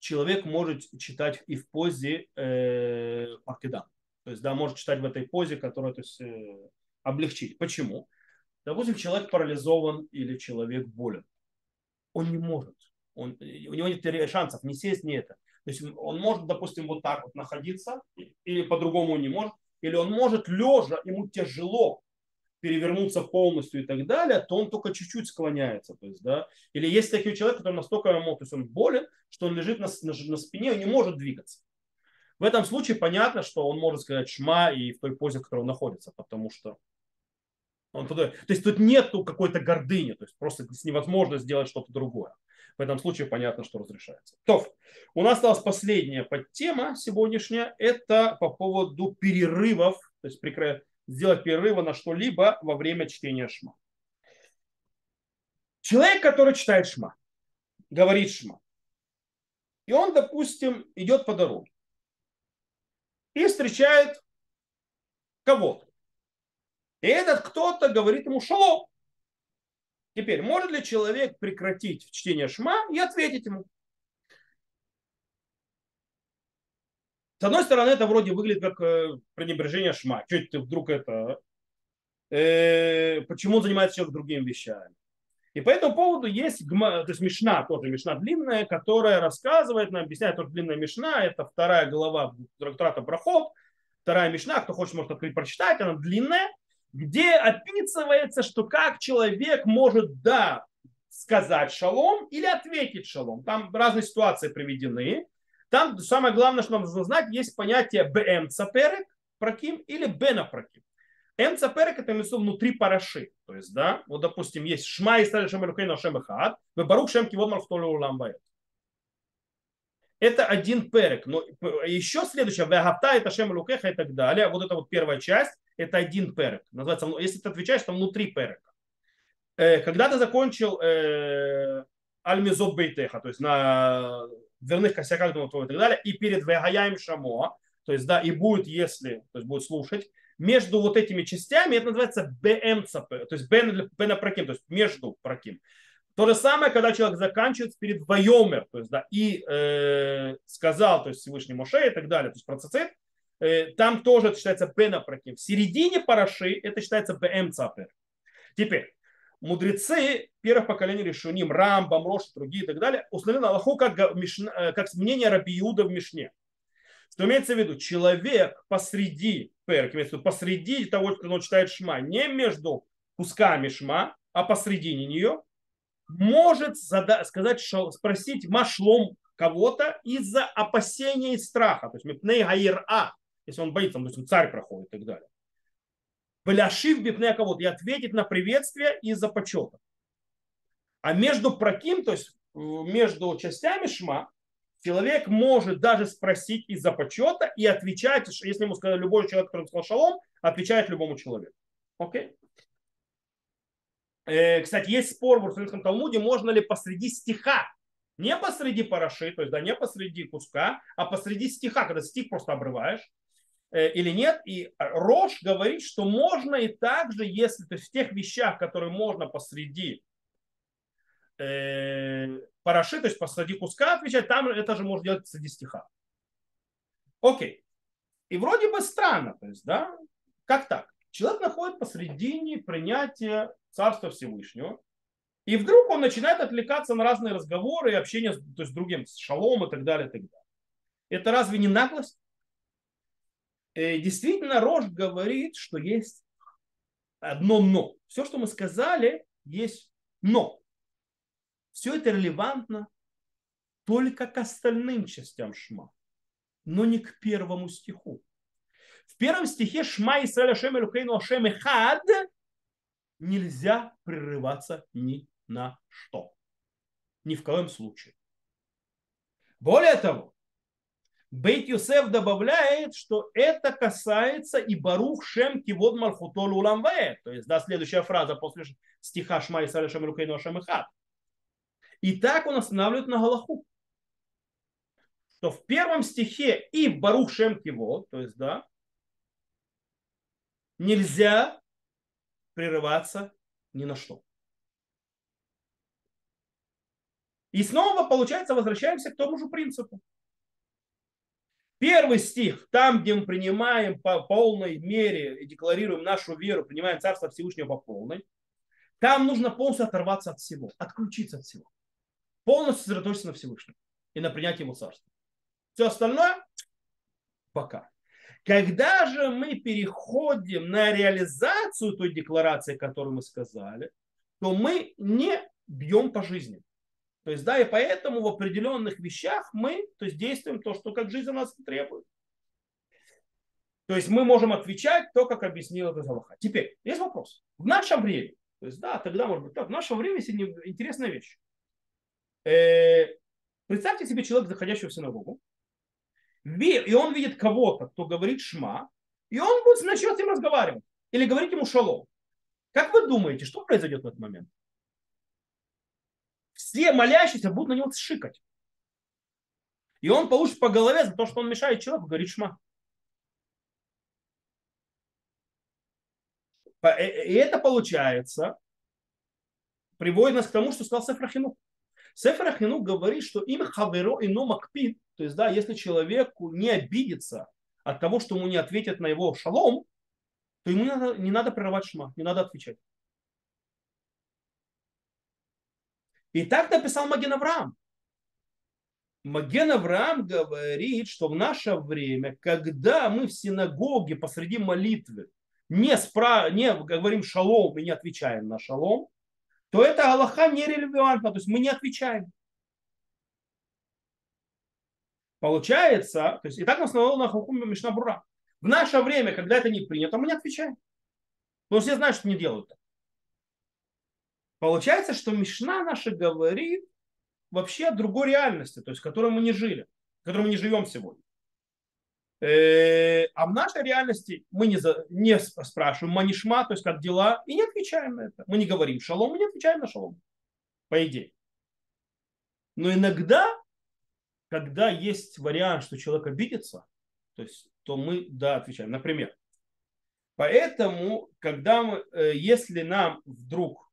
человек может читать и в позе э, паркидан. То есть, да, может читать в этой позе, которая то есть, э, облегчить. Почему? Допустим, человек парализован или человек болен. Он не может. Он, у него нет шансов не сесть, не это. То есть он может, допустим, вот так вот находиться, или по-другому не может. Или он может лежа, ему тяжело перевернуться полностью и так далее, то он только чуть-чуть склоняется. То есть, да? Или есть такой человек, который настолько то есть он болен, что он лежит на, на, на спине и не может двигаться. В этом случае понятно, что он может сказать шма и в той позе, в которой он находится, потому что он туда... То есть тут нету какой-то гордыни, то есть просто невозможно сделать что-то другое. В этом случае понятно, что разрешается. То, у нас осталась последняя подтема сегодняшняя. Это по поводу перерывов, то есть прекра... сделать перерывы на что-либо во время чтения шма. Человек, который читает шма, говорит шма, и он, допустим, идет по дороге и встречает кого-то. И этот кто-то говорит ему шалом. Теперь, может ли человек прекратить чтение шма и ответить ему? С одной стороны, это вроде выглядит как э, пренебрежение шма. Что ты вдруг это... Э, почему он занимается человек другими вещами? И по этому поводу есть, то есть Мишна, тоже Мишна длинная, которая рассказывает, нам объясняет, тоже длинная Мишна, это вторая глава трактата Брахот, вторая Мишна, кто хочет, может открыть, прочитать, она длинная, где описывается, что как человек может, да, сказать шалом или ответить шалом. Там разные ситуации приведены. Там самое главное, что нам нужно знать, есть понятие БМ цаперек, проким или бена проким. М цаперек это имеется внутри параши. То есть, да, вот допустим, есть шма и стали шем элукейна шем эхад, барух шем кивод марфтолю улам это один перек. Но еще следующее, вегавта это шем лукеха и так далее. Вот это вот первая часть, это один перек. Называется, если ты отвечаешь, то внутри перека. Э, когда ты закончил э, бейтеха, то есть на дверных косяках дома и так далее, и перед вегаяем шамо, то есть да, и будет, если, то есть будет слушать, между вот этими частями это называется БМЦП, то есть бен, бен проким, то есть между проким. То же самое, когда человек заканчивает перед Вайомер, то есть, да, и э, сказал, то есть Всевышний Моше и так далее, то есть процицит, э, там тоже это считается Бена Праким. В середине Параши это считается БМ. Теперь, мудрецы первых поколений Решуним, Рамбам, Рош, другие и так далее, установили Аллаху как, э, как мнение Рабиуда в Мишне. Что имеется в виду, человек посреди виду посреди того, что он читает шма, не между кусками шма, а посредине нее, может зада- сказать, спросить машлом кого-то из-за опасения и страха. То есть мипней гаир а, если он боится, допустим, царь проходит и так далее. Бляшив бипней кого-то и ответить на приветствие из-за почета. А между проким, то есть между частями шма, человек может даже спросить из-за почета и отвечать, если ему сказали любой человек, который сказал шалом, отвечает любому человеку. Окей? Э, кстати, есть спор в Иерусалимском Талмуде, можно ли посреди стиха, не посреди параши, то есть да, не посреди куска, а посреди стиха, когда стих просто обрываешь, э, или нет. И Рош говорит, что можно и также, если то есть в тех вещах, которые можно посреди параши, то есть посреди куска отвечать, там это же можно делать посреди стиха. Окей. И вроде бы странно, то есть, да, как так? Человек находит посредине принятия Царства Всевышнего, и вдруг он начинает отвлекаться на разные разговоры и общение то есть, другим, с шалом и так далее, и так далее. Это разве не наглость? И э, действительно, Рож говорит, что есть одно но. Все, что мы сказали, есть но. Все это релевантно только к остальным частям Шма, но не к первому стиху. В первом стихе Шма Исраэль Ашем Элюкейну Ашем Эхад нельзя прерываться ни на что. Ни в коем случае. Более того, Бейт Юсеф добавляет, что это касается и Барух Шем Кивод Малхутол Уламве. То есть, да, следующая фраза после стиха Шма Исраэль Шем Рукейну Ашем Ихат. И так он останавливает на Галаху. Что в первом стихе и Барух Шем Кивод, то есть, да, нельзя прерываться ни на что. И снова, получается, возвращаемся к тому же принципу. Первый стих, там, где мы принимаем по полной мере и декларируем нашу веру, принимаем Царство Всевышнего по полной, там нужно полностью оторваться от всего, отключиться от всего. Полностью сосредоточиться на Всевышнем и на принятие Его Царства. Все остальное пока. Когда же мы переходим на реализацию той декларации, которую мы сказали, то мы не бьем по жизни. То есть, да, и поэтому в определенных вещах мы то есть, действуем то, что как жизнь у нас требует. То есть мы можем отвечать то, как объяснил это Аллаха. Теперь, есть вопрос. В нашем времени, то есть, да, тогда может быть так, в нашем времени есть интересная вещь. Э, представьте себе человека, заходящего в синагогу, и он видит кого-то, кто говорит шма, и он будет начнет с ним разговаривать или говорить ему шалом. Как вы думаете, что произойдет в этот момент? Все молящиеся будут на него шикать. И он получит по голове за то, что он мешает человеку говорить шма. Э, э, и это получается, приводит нас к тому, что сказал Сефрахину. Сефрахину говорит, что им хаверо и но макпид, то есть, да, если человеку не обидится от того, что ему не ответят на его шалом, то ему не надо, не надо прерывать шма, не надо отвечать. И так написал Маген Авраам. Маген Авраам говорит, что в наше время, когда мы в синагоге посреди молитвы не, спра... не говорим шалом и не отвечаем на шалом, то это Аллаха нерелевантна, то есть мы не отвечаем. Получается, то есть и так на Хукуме Мишнабура. В наше время, когда это не принято, мы не отвечаем. Потому что все знают, что не делают так. Получается, что Мишна наша говорит вообще о другой реальности, то есть в которой мы не жили, в которой мы не живем сегодня. Э, а в нашей реальности мы не, за, не спрашиваем манишма, то есть как дела, и не отвечаем на это. Мы не говорим шалом, мы не отвечаем на шалом, по идее. Но иногда, когда есть вариант, что человек обидится, то есть, то мы, да, отвечаем. Например, поэтому, когда мы, э, если нам вдруг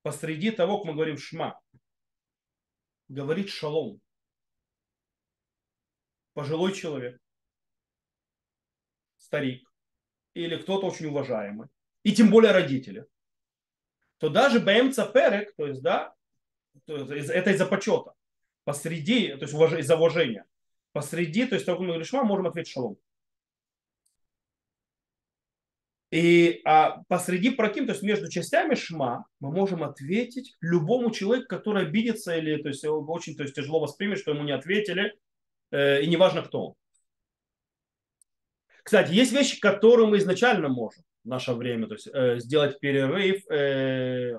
посреди того, как мы говорим шма, говорит шалом, пожилой человек, старик или кто-то очень уважаемый, и тем более родители, то даже БМЦ Перек, то есть, да, это из-за почета, посреди, то есть из-за уважения, посреди, то есть, только мы говорим шма, можем ответить шалом. И а посреди проким, то есть между частями шма, мы можем ответить любому человеку, который обидится или то есть, очень то есть, тяжело воспримет, что ему не ответили, и неважно кто он. Кстати, есть вещи, которые мы изначально можем в наше время, то есть э, сделать перерыв. Э,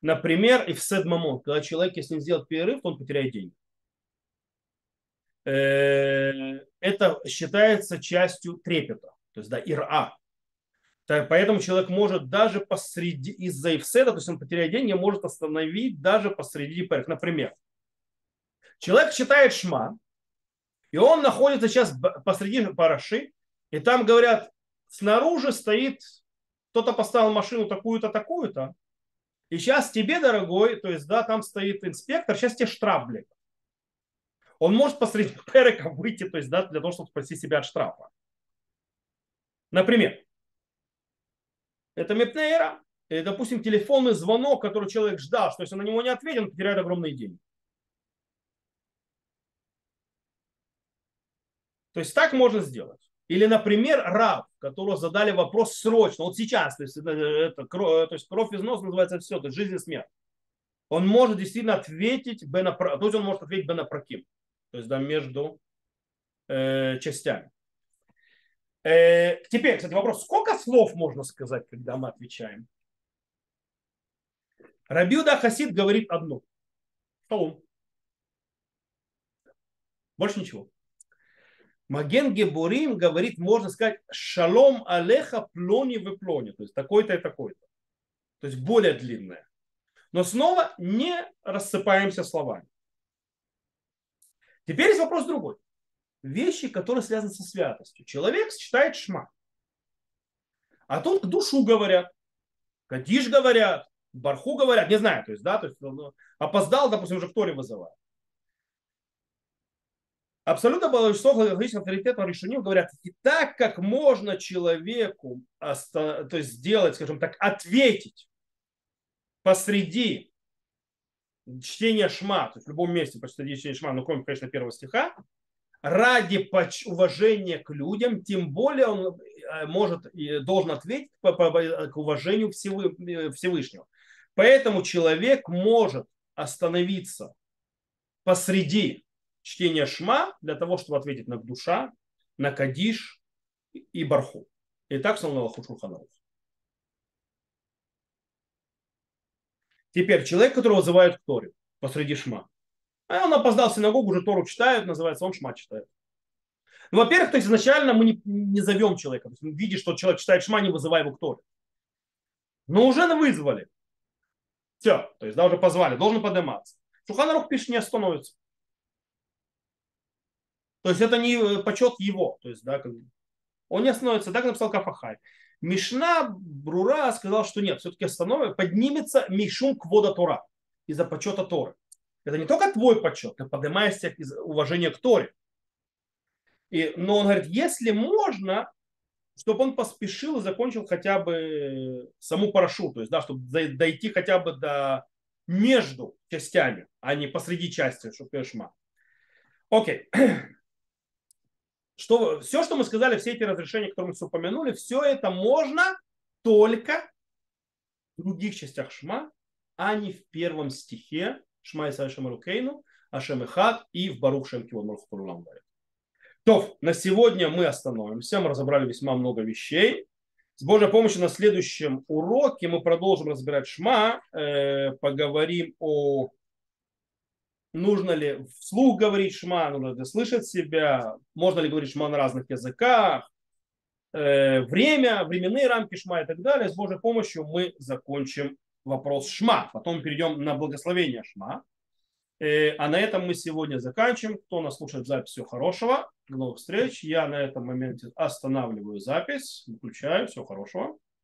например, и в седмамон, когда человек, если не сделать перерыв, то он потеряет деньги. Э, это считается частью трепета, то есть да, ира. Так, поэтому человек может даже посреди, из-за ивседа, то есть он потеряет деньги, может остановить даже посреди перек. Например, человек читает шма, и он находится сейчас посреди параши, и там говорят, снаружи стоит, кто-то поставил машину такую-то, такую-то, и сейчас тебе, дорогой, то есть, да, там стоит инспектор, сейчас тебе штраф, блядь. Он может посреди перека выйти, то есть, да, для того, чтобы спасти себя от штрафа. Например, это мепнейра. Допустим, телефонный звонок, который человек ждал, что если на него не ответит, он потеряет огромные деньги. То есть так можно сделать. Или, например, раб, которого задали вопрос срочно, вот сейчас, то есть, это, это, то есть кровь из носа называется все, то есть жизнь и смерть. Он может действительно ответить, бена, то есть он может ответить бенапроким, то есть да, между э, частями. Э, теперь, кстати, вопрос, сколько слов можно сказать, когда мы отвечаем? Рабиуда Хасид говорит одно. Шалом. Больше ничего. Маген Гебурим говорит, можно сказать, шалом алеха плони в плони. То есть такой-то и такой-то. То есть более длинное. Но снова не рассыпаемся словами. Теперь есть вопрос другой вещи, которые связаны со святостью. Человек читает шма. А тут душу говорят, кадиш говорят, барху говорят, не знаю, то есть, да, то есть ну, опоздал, допустим, уже в Торе вызывает. Абсолютно большинство логических авторитетов решений говорят, и так как можно человеку то есть сделать, скажем так, ответить посреди чтения шма, то есть в любом месте посреди чтения шма, ну кроме, конечно, первого стиха, ради уважения к людям, тем более он э, может должен ответить к уважению э, Всевышнего. Поэтому человек может остановиться посреди чтения шма для того, чтобы ответить на душа, на кадиш и барху. И так сказал Шурханарух. Теперь человек, которого вызывают к Торе посреди шма. А он опоздал в синагогу, уже Тору читают, называется, он шма читает. Ну, во-первых, то есть изначально мы не, не зовем человека. То есть видим, что человек читает шма, не вызывая его к Торе. Но уже вызвали. Все, то есть да, уже позвали, должен подниматься. Шуханарух пишет, не остановится. То есть это не э, почет его. То есть, да, он не остановится. Так написал Кафахай. Мишна Брура сказал, что нет, все-таки остановится, поднимется Мишум Квода Тора из-за почета Торы. Это не только твой почет, ты поднимаешься из уважения к Торе. И, но он говорит, если можно, чтобы он поспешил и закончил хотя бы саму парашу, то есть, да, чтобы дойти хотя бы до между частями, а не посреди части Шупешма. Окей. Что, все, что мы сказали, все эти разрешения, которые мы все упомянули, все это можно только в других частях Шма, а не в первом стихе Шма Исай Шамарукейну, Ашем Эхад и в Барух Шем Кивон Мархутурулам То, на сегодня мы остановимся. Мы разобрали весьма много вещей. С Божьей помощью на следующем уроке мы продолжим разбирать Шма, э, поговорим о нужно ли вслух говорить Шма, нужно ли слышать себя, можно ли говорить Шма на разных языках, э, время, временные рамки Шма и так далее. С Божьей помощью мы закончим вопрос Шма. Потом перейдем на благословение Шма. Э, а на этом мы сегодня заканчиваем. Кто нас слушает запись, всего хорошего. До новых встреч. Я на этом моменте останавливаю запись. Выключаю. Всего хорошего.